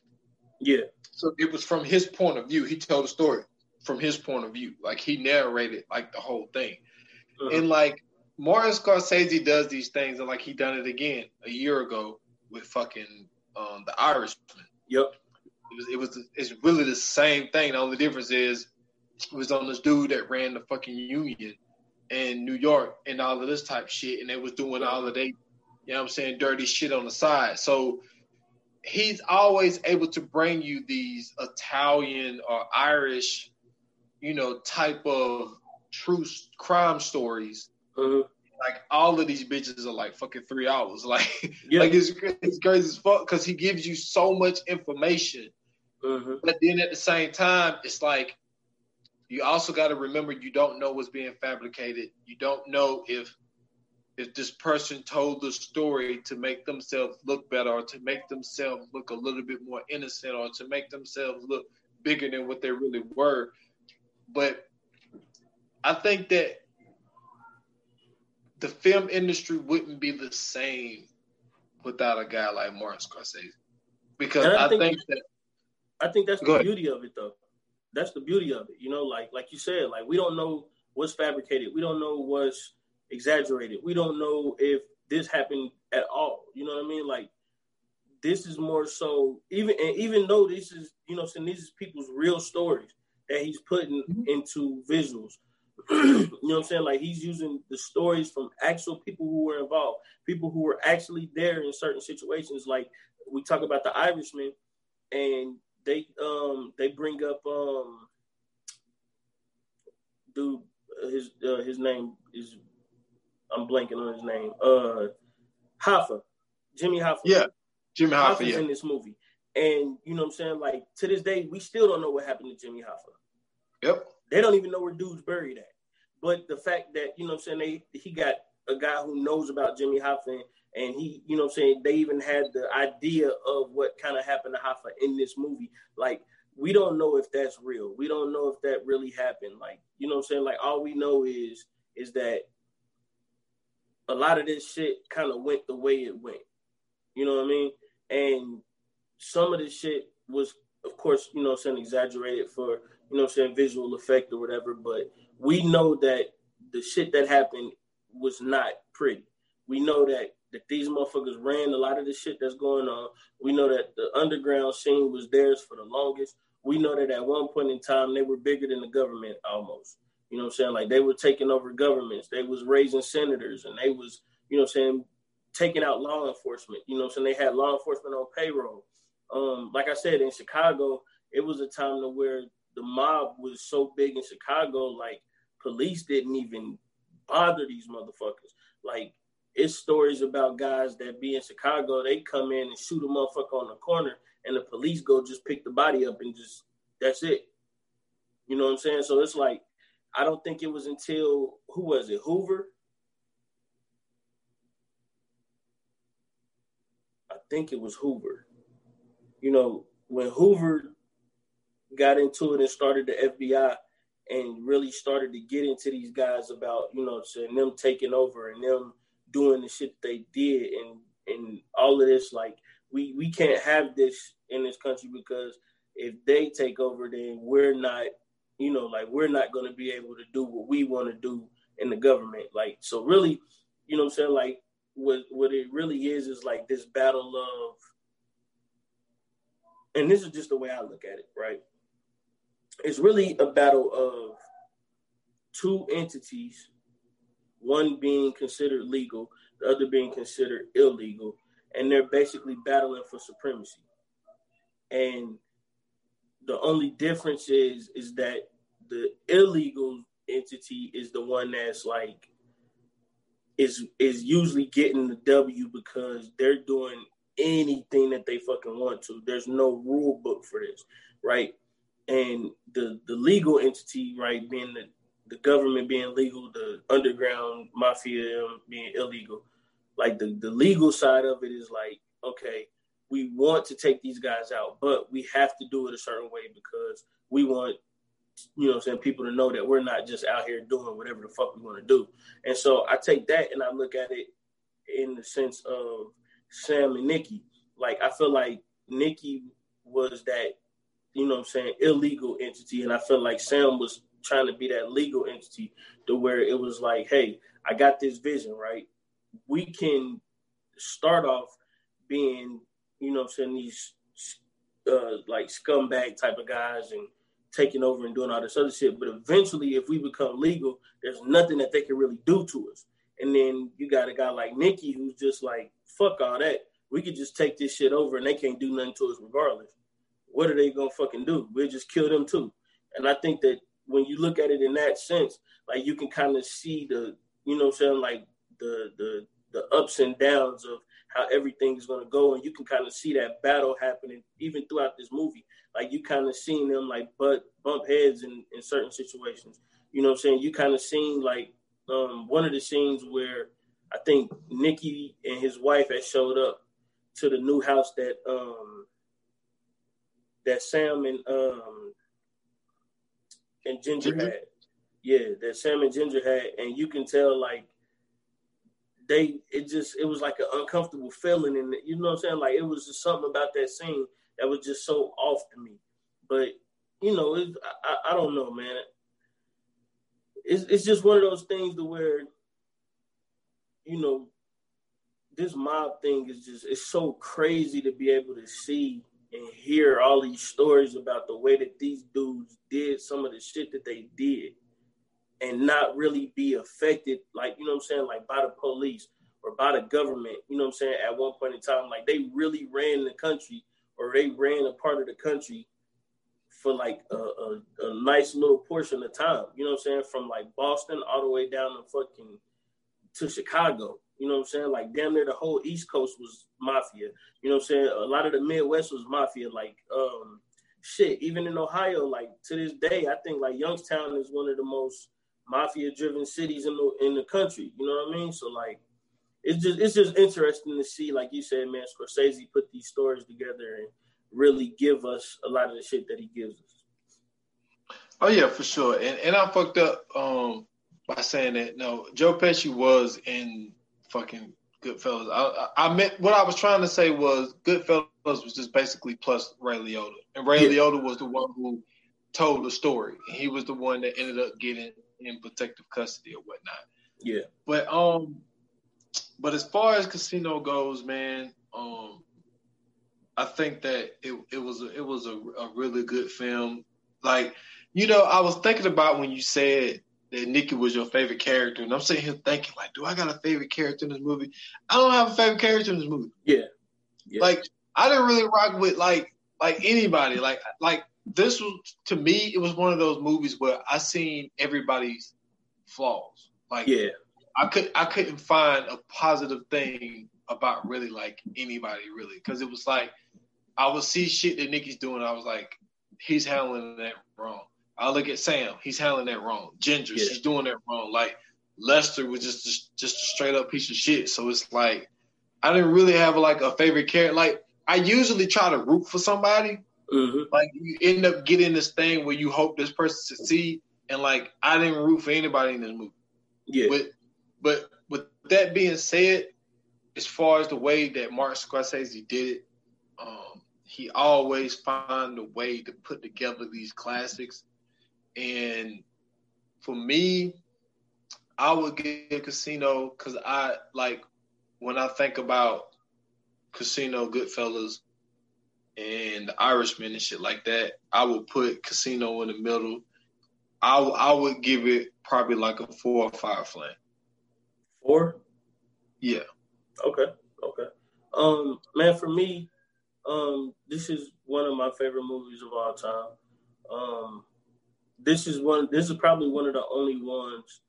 Yeah. So it was from his point of view. He told the story from his point of view. Like he narrated like the whole thing. Uh-huh. And like Martin Scorsese does these things and like he done it again a year ago with fucking um, the Irishman. Yep. It was it was it's really the same thing. The only difference is it was on this dude that ran the fucking union in New York and all of this type of shit, and they was doing all of they, you know what I'm saying, dirty shit on the side. So he's always able to bring you these Italian or Irish, you know, type of true crime stories. Mm-hmm. Like all of these bitches are like fucking three hours. Like, yeah. like it's, it's crazy as fuck because he gives you so much information. Mm-hmm. But then at the same time, it's like you also got to remember you don't know what's being fabricated. You don't know if if this person told the story to make themselves look better or to make themselves look a little bit more innocent or to make themselves look bigger than what they really were. But I think that the film industry wouldn't be the same without a guy like Martin Scorsese. Because I, I, think, think that I think that's the beauty of it though that's the beauty of it. You know, like like you said, like we don't know what's fabricated. We don't know what's exaggerated. We don't know if this happened at all. You know what I mean? Like this is more so even and even though this is you know saying these is people's real stories that he's putting mm-hmm. into visuals. you know what I'm saying? Like he's using the stories from actual people who were involved, people who were actually there in certain situations. Like we talk about the Irishman, and they um they bring up um dude his uh, his name is I'm blanking on his name. Uh Hoffa. Jimmy Hoffa. Yeah. Jimmy Hoffa Hoffa's yeah. in this movie. And you know what I'm saying? Like to this day, we still don't know what happened to Jimmy Hoffa. Yep. They don't even know where dude's buried at. But the fact that, you know what I'm saying, they he got a guy who knows about Jimmy Hoffa and he, you know I'm saying, they even had the idea of what kind of happened to Hoffa in this movie. Like, we don't know if that's real. We don't know if that really happened. Like, you know I'm saying? Like, all we know is is that a lot of this shit kind of went the way it went. You know what I mean? And some of this shit was, of course, you know I'm saying, exaggerated for, you know I'm saying, visual effect or whatever. But we know that the shit that happened was not pretty. We know that that these motherfuckers ran a lot of the shit that's going on. We know that the underground scene was theirs for the longest. We know that at one point in time they were bigger than the government almost. You know what I'm saying? Like they were taking over governments. They was raising senators and they was, you know what I'm saying, taking out law enforcement. You know what I'm saying? They had law enforcement on payroll. Um, like I said, in Chicago, it was a time to where the mob was so big in Chicago, like police didn't even bother these motherfuckers. Like it's stories about guys that be in Chicago, they come in and shoot a motherfucker on the corner, and the police go just pick the body up and just that's it. You know what I'm saying? So it's like I don't think it was until who was it? Hoover. I think it was Hoover. You know, when Hoover got into it and started the FBI and really started to get into these guys about, you know, saying them taking over and them doing the shit they did and and all of this, like we we can't have this in this country because if they take over, then we're not, you know, like we're not going to be able to do what we want to do in the government. Like, so really, you know, what I'm saying, like, what what it really is is like this battle of, and this is just the way I look at it, right? It's really a battle of two entities, one being considered legal, the other being considered illegal, and they're basically battling for supremacy. And the only difference is is that the illegal entity is the one that's like is is usually getting the W because they're doing anything that they fucking want to. There's no rule book for this, right? And the the legal entity, right, being the the government being legal, the underground mafia um, being illegal. Like the, the legal side of it is like, okay, we want to take these guys out, but we have to do it a certain way because we want, you know, I'm saying people to know that we're not just out here doing whatever the fuck we want to do. And so I take that and I look at it in the sense of Sam and Nicky. Like I feel like Nicky was that, you know, I'm saying illegal entity, and I feel like Sam was trying to be that legal entity to where it was like, hey, I got this vision, right? We can start off being you know, saying these uh, like scumbag type of guys and taking over and doing all this other shit. But eventually, if we become legal, there's nothing that they can really do to us. And then you got a guy like Nicky who's just like, fuck all that. We could just take this shit over and they can't do nothing to us regardless. What are they gonna fucking do? We'll just kill them too. And I think that when you look at it in that sense, like you can kind of see the, you know, I'm saying like the the the ups and downs of how everything is going to go, and you can kind of see that battle happening even throughout this movie. Like you kind of seen them like butt bump heads in in certain situations. You know what I'm saying? You kind of seen like um, one of the scenes where I think Nicky and his wife had showed up to the new house that um that Sam and um and Ginger had. Yeah, that Sam and Ginger had, and you can tell like they it just it was like an uncomfortable feeling and you know what I'm saying? Like it was just something about that scene that was just so off to me. But you know it, I, I don't know man. It's, it's just one of those things to where you know this mob thing is just it's so crazy to be able to see and hear all these stories about the way that these dudes did some of the shit that they did and not really be affected, like, you know what I'm saying, like by the police or by the government, you know what I'm saying, at one point in time. Like they really ran the country or they ran a part of the country for like a, a, a nice little portion of time, you know what I'm saying, from like Boston all the way down to fucking to Chicago. You know what I'm saying? Like damn near the whole East Coast was mafia. You know what I'm saying? A lot of the Midwest was mafia. Like um shit, even in Ohio, like to this day, I think like Youngstown is one of the most mafia driven cities in the in the country. You know what I mean? So like it's just it's just interesting to see, like you said, man, Scorsese put these stories together and really give us a lot of the shit that he gives us. Oh yeah, for sure. And and I fucked up um by saying that no, Joe Pesci was in fucking Goodfellas. I, I, I meant what I was trying to say was Goodfellas was just basically plus Ray Liotta, and Ray yeah. Liotta was the one who told the story. He was the one that ended up getting in protective custody or whatnot. Yeah. But um, but as far as Casino goes, man, um, I think that it it was a, it was a, a really good film. Like, you know, I was thinking about when you said that Nicky was your favorite character, and I'm sitting here thinking, like, do I got a favorite character in this movie? I don't have a favorite character in this movie. Yeah. yeah. Like, I didn't really rock with like like anybody. Like like this was to me, it was one of those movies where I seen everybody's flaws. Like yeah, I could I couldn't find a positive thing about really like anybody really because it was like I would see shit that Nicky's doing. I was like, he's handling that wrong. I look at Sam. He's handling that wrong. Ginger, yeah. she's doing that wrong. Like Lester was just, just just a straight up piece of shit. So it's like I didn't really have like a favorite character. Like I usually try to root for somebody. Mm-hmm. Like you end up getting this thing where you hope this person succeed, and like I didn't root for anybody in this movie. Yeah. But but with that being said, as far as the way that Martin Scorsese did it, um, he always find a way to put together these classics. And for me, I would give Casino because I like when I think about Casino, Goodfellas, and the Irishman and shit like that. I would put Casino in the middle. I I would give it probably like a four or five flame. Four. Yeah. Okay. Okay. Um, man, for me, um, this is one of my favorite movies of all time. Um, this is one. This is probably one of the only ones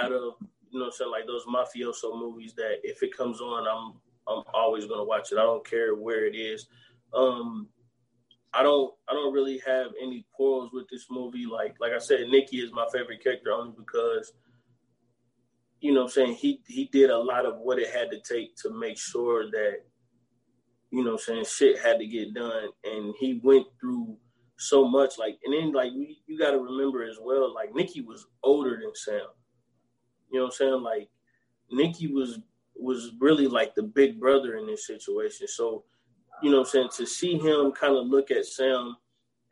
out of you know, saying like those mafioso movies that if it comes on, I'm I'm always gonna watch it. I don't care where it is. Um, I don't I don't really have any quarrels with this movie. Like like I said, Nicky is my favorite character only because you know what I'm saying he he did a lot of what it had to take to make sure that you know what I'm saying shit had to get done and he went through so much like and then like we, you got to remember as well like Nicky was older than Sam. You know what I'm saying? Like Nicky was was really like the big brother in this situation. So, you know what I'm saying, to see him kind of look at Sam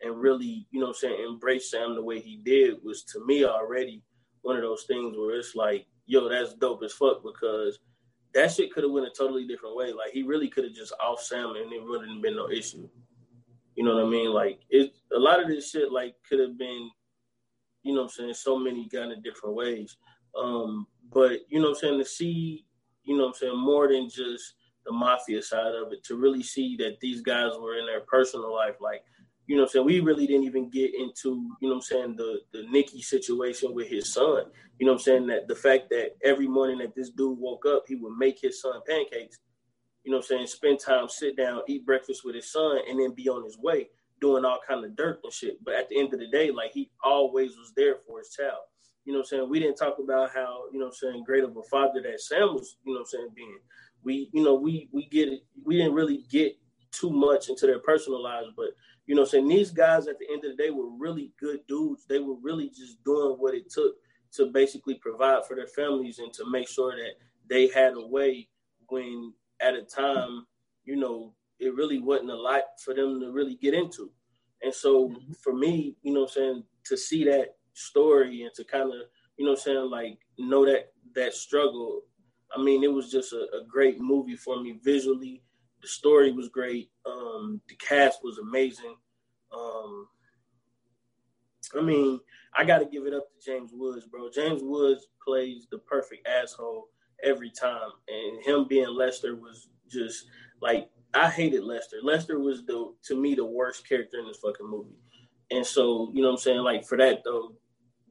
and really, you know what I'm saying, embrace Sam the way he did was to me already one of those things where it's like, yo, that's dope as fuck because that shit could have went a totally different way. Like he really could have just off Sam and it wouldn't have been no issue. You know what I mean? Like it a lot of this shit like could have been, you know what I'm saying, so many kind of different ways. Um, but you know I'm saying, to see, you know I'm saying, more than just the mafia side of it, to really see that these guys were in their personal life, like, you know I'm saying, we really didn't even get into, you know I'm saying, the the Nicky situation with his son. You know I'm saying? That the fact that every morning that this dude woke up, he would make his son pancakes, you know I'm saying, spend time, sit down, eat breakfast with his son, and then be on his way doing all kind of dirt and shit. But at the end of the day, like he always was there for his child. You know I'm saying? We didn't talk about how, you know I'm saying, great of a father that Sam was, you know I'm saying, being. We, you know, we we get it, we didn't really get too much into their personal lives, but you know I'm saying, these guys at the end of the day were really good dudes. They were really just doing what it took to basically provide for their families and to make sure that they had a way when at a time, you know, it really wasn't a lot for them to really get into. And so mm-hmm. for me, you know I'm saying, to see that story and to kind of, you know I'm saying, like know that that struggle. I mean, it was just a, a great movie for me visually. The story was great. Um, the cast was amazing. Um, I mean, I got to give it up to James Woods, bro. James Woods plays the perfect asshole every time, and him being Lester was just like I hated Lester. Lester was the to me the worst character in this fucking movie, and so you know what I'm saying. Like for that though,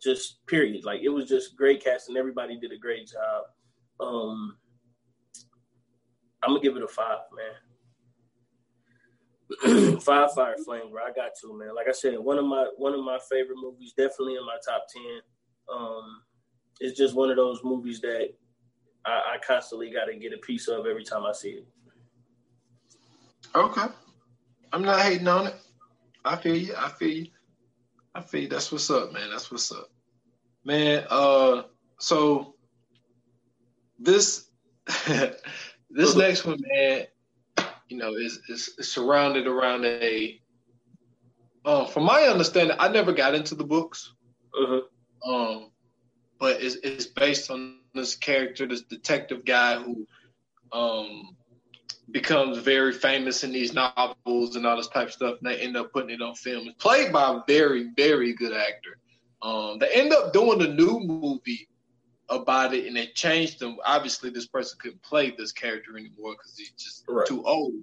just period. Like it was just great casting. Everybody did a great job. Um, I'm gonna give it a five, man. five fire flame, bro. I got to, man. Like I said, one of my one of my favorite movies, definitely in my top ten. Um, it's just one of those movies that I, I constantly got to get a piece of every time I see it. Okay, I'm not hating on it. I feel you. I feel you. I feel you. that's what's up, man. That's what's up, man. Uh, so this this next one, man, you know, is is, is surrounded around a. Uh, from my understanding, I never got into the books. Uh-huh. Um, but it's, it's based on this character, this detective guy who um becomes very famous in these novels and all this type of stuff, and they end up putting it on film. It's played by a very, very good actor. Um, they end up doing a new movie about it, and they changed them. Obviously, this person couldn't play this character anymore because he's just right. too old.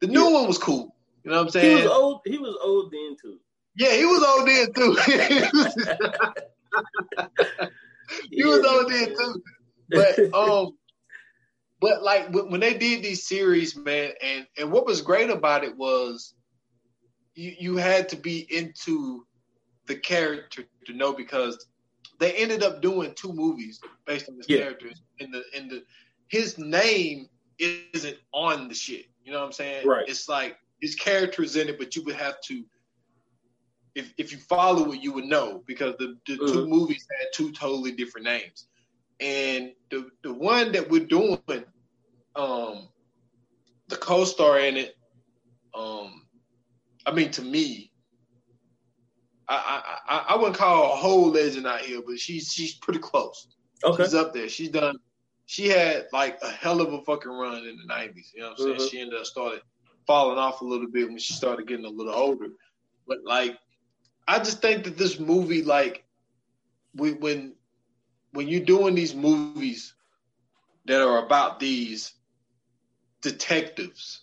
The new yeah. one was cool. You know what I'm saying? He was old. He was old then too. Yeah, he was old then too. yeah, was old then too. But um, but like when they did these series, man, and and what was great about it was you you had to be into the character to know because they ended up doing two movies based on his yeah. characters. In the in the his name isn't on the shit. You know what I'm saying? Right. It's like his character is in it, but you would have to if if you follow it, you would know because the, the mm-hmm. two movies had two totally different names. And the the one that we're doing, um, the co-star in it, um, I mean to me, I, I I wouldn't call her a whole legend out here, but she's she's pretty close. Okay. She's up there. She's done she had like a hell of a fucking run in the nineties. You know what I'm saying? Mm-hmm. She ended up started falling off a little bit when she started getting a little older. But like I just think that this movie, like we, when when you're doing these movies that are about these detectives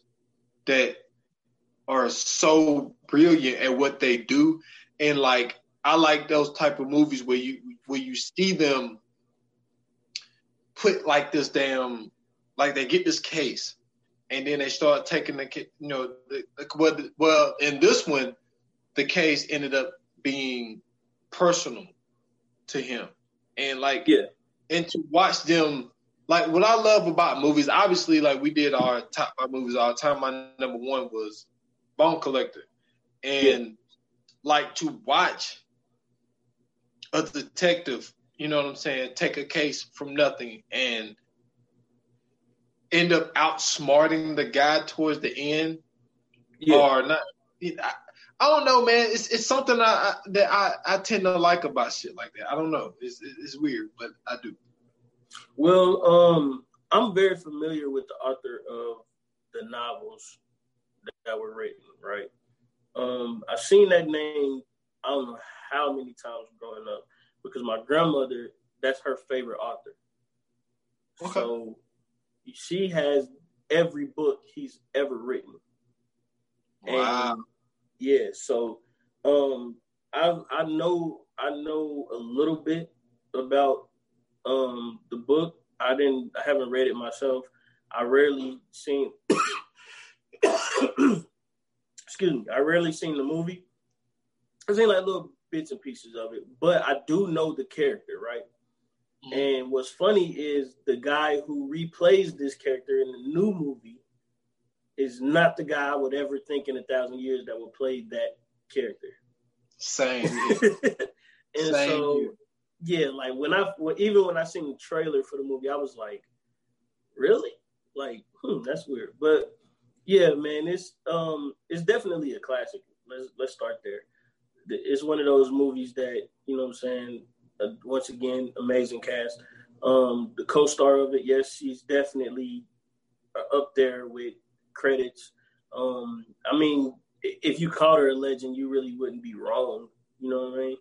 that are so brilliant at what they do and like I like those type of movies where you where you see them put like this damn like they get this case and then they start taking the you know the, the, well in this one the case ended up being personal to him and like yeah and to watch them like what I love about movies obviously like we did our top five movies all the time my number one was Bone Collector and yeah like to watch a detective, you know what I'm saying, take a case from nothing and end up outsmarting the guy towards the end, yeah. or not. I, I, don't know, man. It's it's something I, I, that I, I tend to like about shit like that. I don't know. It's it's weird, but I do. Well, um, I'm very familiar with the author of the novels that were written, right? Um, I've seen that name I don't know how many times growing up because my grandmother, that's her favorite author. Okay. So she has every book he's ever written. Wow. And yeah, so um I I know I know a little bit about um the book. I didn't I haven't read it myself. I rarely seen excuse me, I rarely seen the movie. I've seen like little bits and pieces of it, but I do know the character, right? Mm-hmm. And what's funny is the guy who replays this character in the new movie is not the guy I would ever think in a thousand years that would play that character. Same. and Same so, yeah, like when I even when I seen the trailer for the movie, I was like, really? Like, hmm, that's weird. But yeah, man, it's um, it's definitely a classic. Let's let's start there. It's one of those movies that you know what I'm saying. Uh, once again, amazing cast. Um, the co-star of it, yes, she's definitely uh, up there with credits. Um, I mean, if you called her a legend, you really wouldn't be wrong. You know what I mean?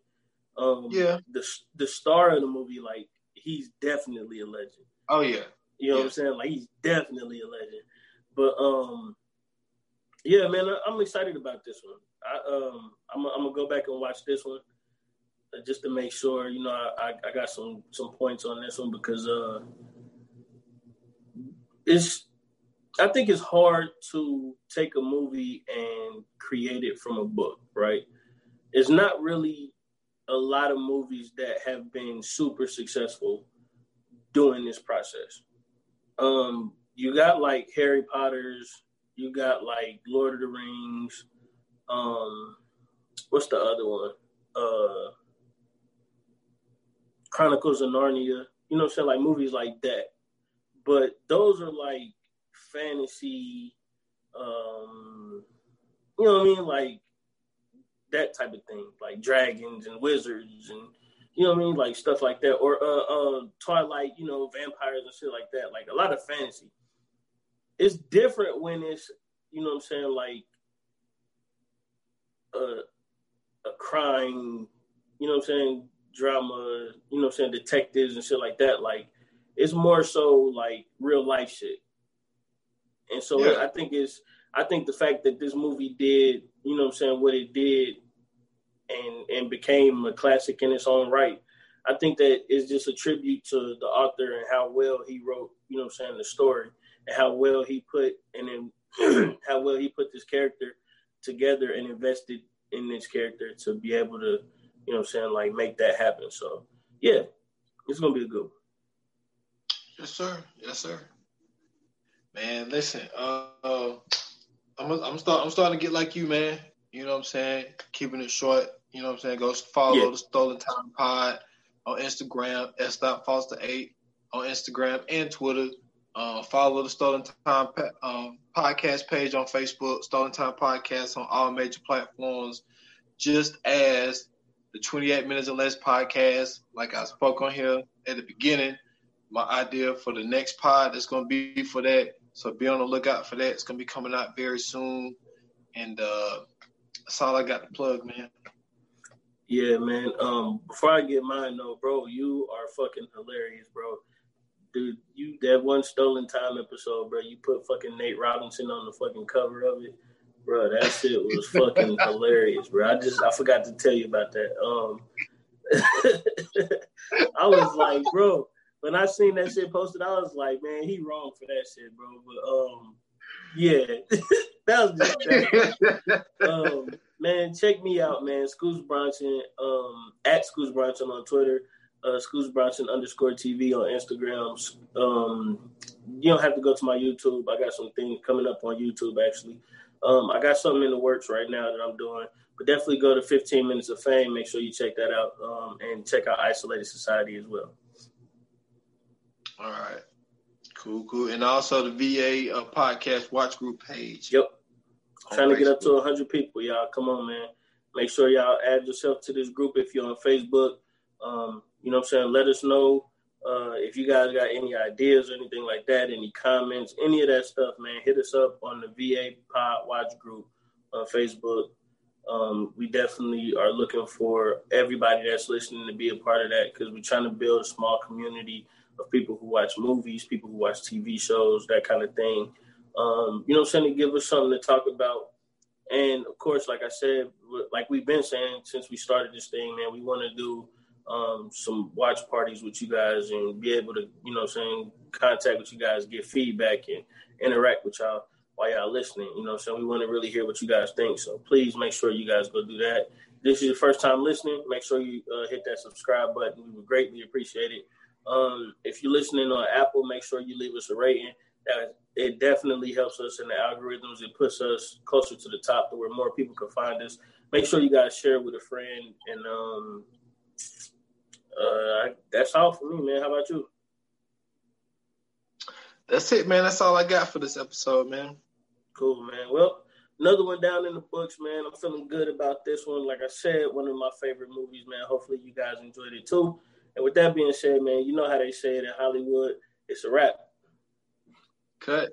Um, yeah. The the star of the movie, like, he's definitely a legend. Oh yeah. You know yeah. what I'm saying? Like, he's definitely a legend. But um, yeah, man, I'm excited about this one. I um, I'm, I'm gonna go back and watch this one uh, just to make sure. You know, I, I got some some points on this one because uh, it's I think it's hard to take a movie and create it from a book, right? It's not really a lot of movies that have been super successful doing this process. Um, you got like Harry Potter's, you got like Lord of the Rings. Um, what's the other one? Uh, Chronicles of Narnia. You know what I'm saying? Like movies like that. But those are like fantasy. Um, you know what I mean? Like that type of thing, like dragons and wizards and you know what I mean, like stuff like that, or uh, uh, Twilight, you know, vampires and shit like that, like a lot of fantasy it's different when it's you know what I'm saying like a a crime, you know what I'm saying, drama, you know what I'm saying, detectives and shit like that. Like it's more so like real life shit. And so yeah. I think it's I think the fact that this movie did, you know what I'm saying, what it did and and became a classic in its own right. I think that is just a tribute to the author and how well he wrote, you know what I'm saying, the story and how well he put and then how well he put this character together and invested in this character to be able to, you know what I'm saying, like make that happen. So yeah, it's gonna be a good one. Yes, sir. Yes, sir. Man, listen, uh, uh I'm I'm start I'm starting to get like you, man. You know what I'm saying? Keeping it short. You know what I'm saying? Go follow yeah. the Stolen Time Pod on Instagram, S. Foster eight on Instagram and Twitter. Uh, follow the Stolen Time um, podcast page on Facebook, Stolen Time Podcast on all major platforms, just as the 28 Minutes or Less podcast. Like I spoke on here at the beginning, my idea for the next pod is going to be for that. So be on the lookout for that. It's going to be coming out very soon. And uh, that's all I got to plug, man. Yeah, man. Um, before I get mine though, bro, you are fucking hilarious, bro. Dude, you that one stolen time episode, bro. You put fucking Nate Robinson on the fucking cover of it, bro. That shit was fucking hilarious, bro. I just I forgot to tell you about that. Um, I was like, bro, when I seen that shit posted, I was like, man, he wrong for that shit, bro. But um, yeah, that was just um, man, check me out, man. Scoots Bronson, um, at Scoots Bronson on Twitter, uh, Scoots Bronson underscore TV on Instagram. Um, you don't have to go to my YouTube. I got some things coming up on YouTube actually. Um, I got something in the works right now that I'm doing, but definitely go to 15 Minutes of Fame. Make sure you check that out um, and check out Isolated Society as well. All right. Cool, cool. And also the VA uh, podcast watch group page. Yep. Trying to get up to 100 people, y'all. Come on, man. Make sure y'all add yourself to this group if you're on Facebook. Um, you know what I'm saying? Let us know uh, if you guys got any ideas or anything like that, any comments, any of that stuff, man. Hit us up on the VA Pod Watch group on Facebook. Um, we definitely are looking for everybody that's listening to be a part of that because we're trying to build a small community of people who watch movies, people who watch TV shows, that kind of thing. Um, you know I'm saying? To give us something to talk about. And of course, like I said, like we've been saying since we started this thing, man, we want to do um, some watch parties with you guys and be able to, you know, I'm saying contact with you guys, get feedback and interact with y'all while y'all listening. You know, so we want to really hear what you guys think. So please make sure you guys go do that. This is your first time listening. Make sure you uh, hit that subscribe button. We would greatly appreciate it. Um, if you're listening on Apple, make sure you leave us a rating. That it definitely helps us in the algorithms. It puts us closer to the top to where more people can find us. Make sure you guys share with a friend. And um, uh, that's all for me, man. How about you? That's it, man. That's all I got for this episode, man. Cool, man. Well, another one down in the books, man. I'm feeling good about this one. Like I said, one of my favorite movies, man. Hopefully, you guys enjoyed it too. And with that being said, man, you know how they say it in Hollywood, it's a wrap. Cut.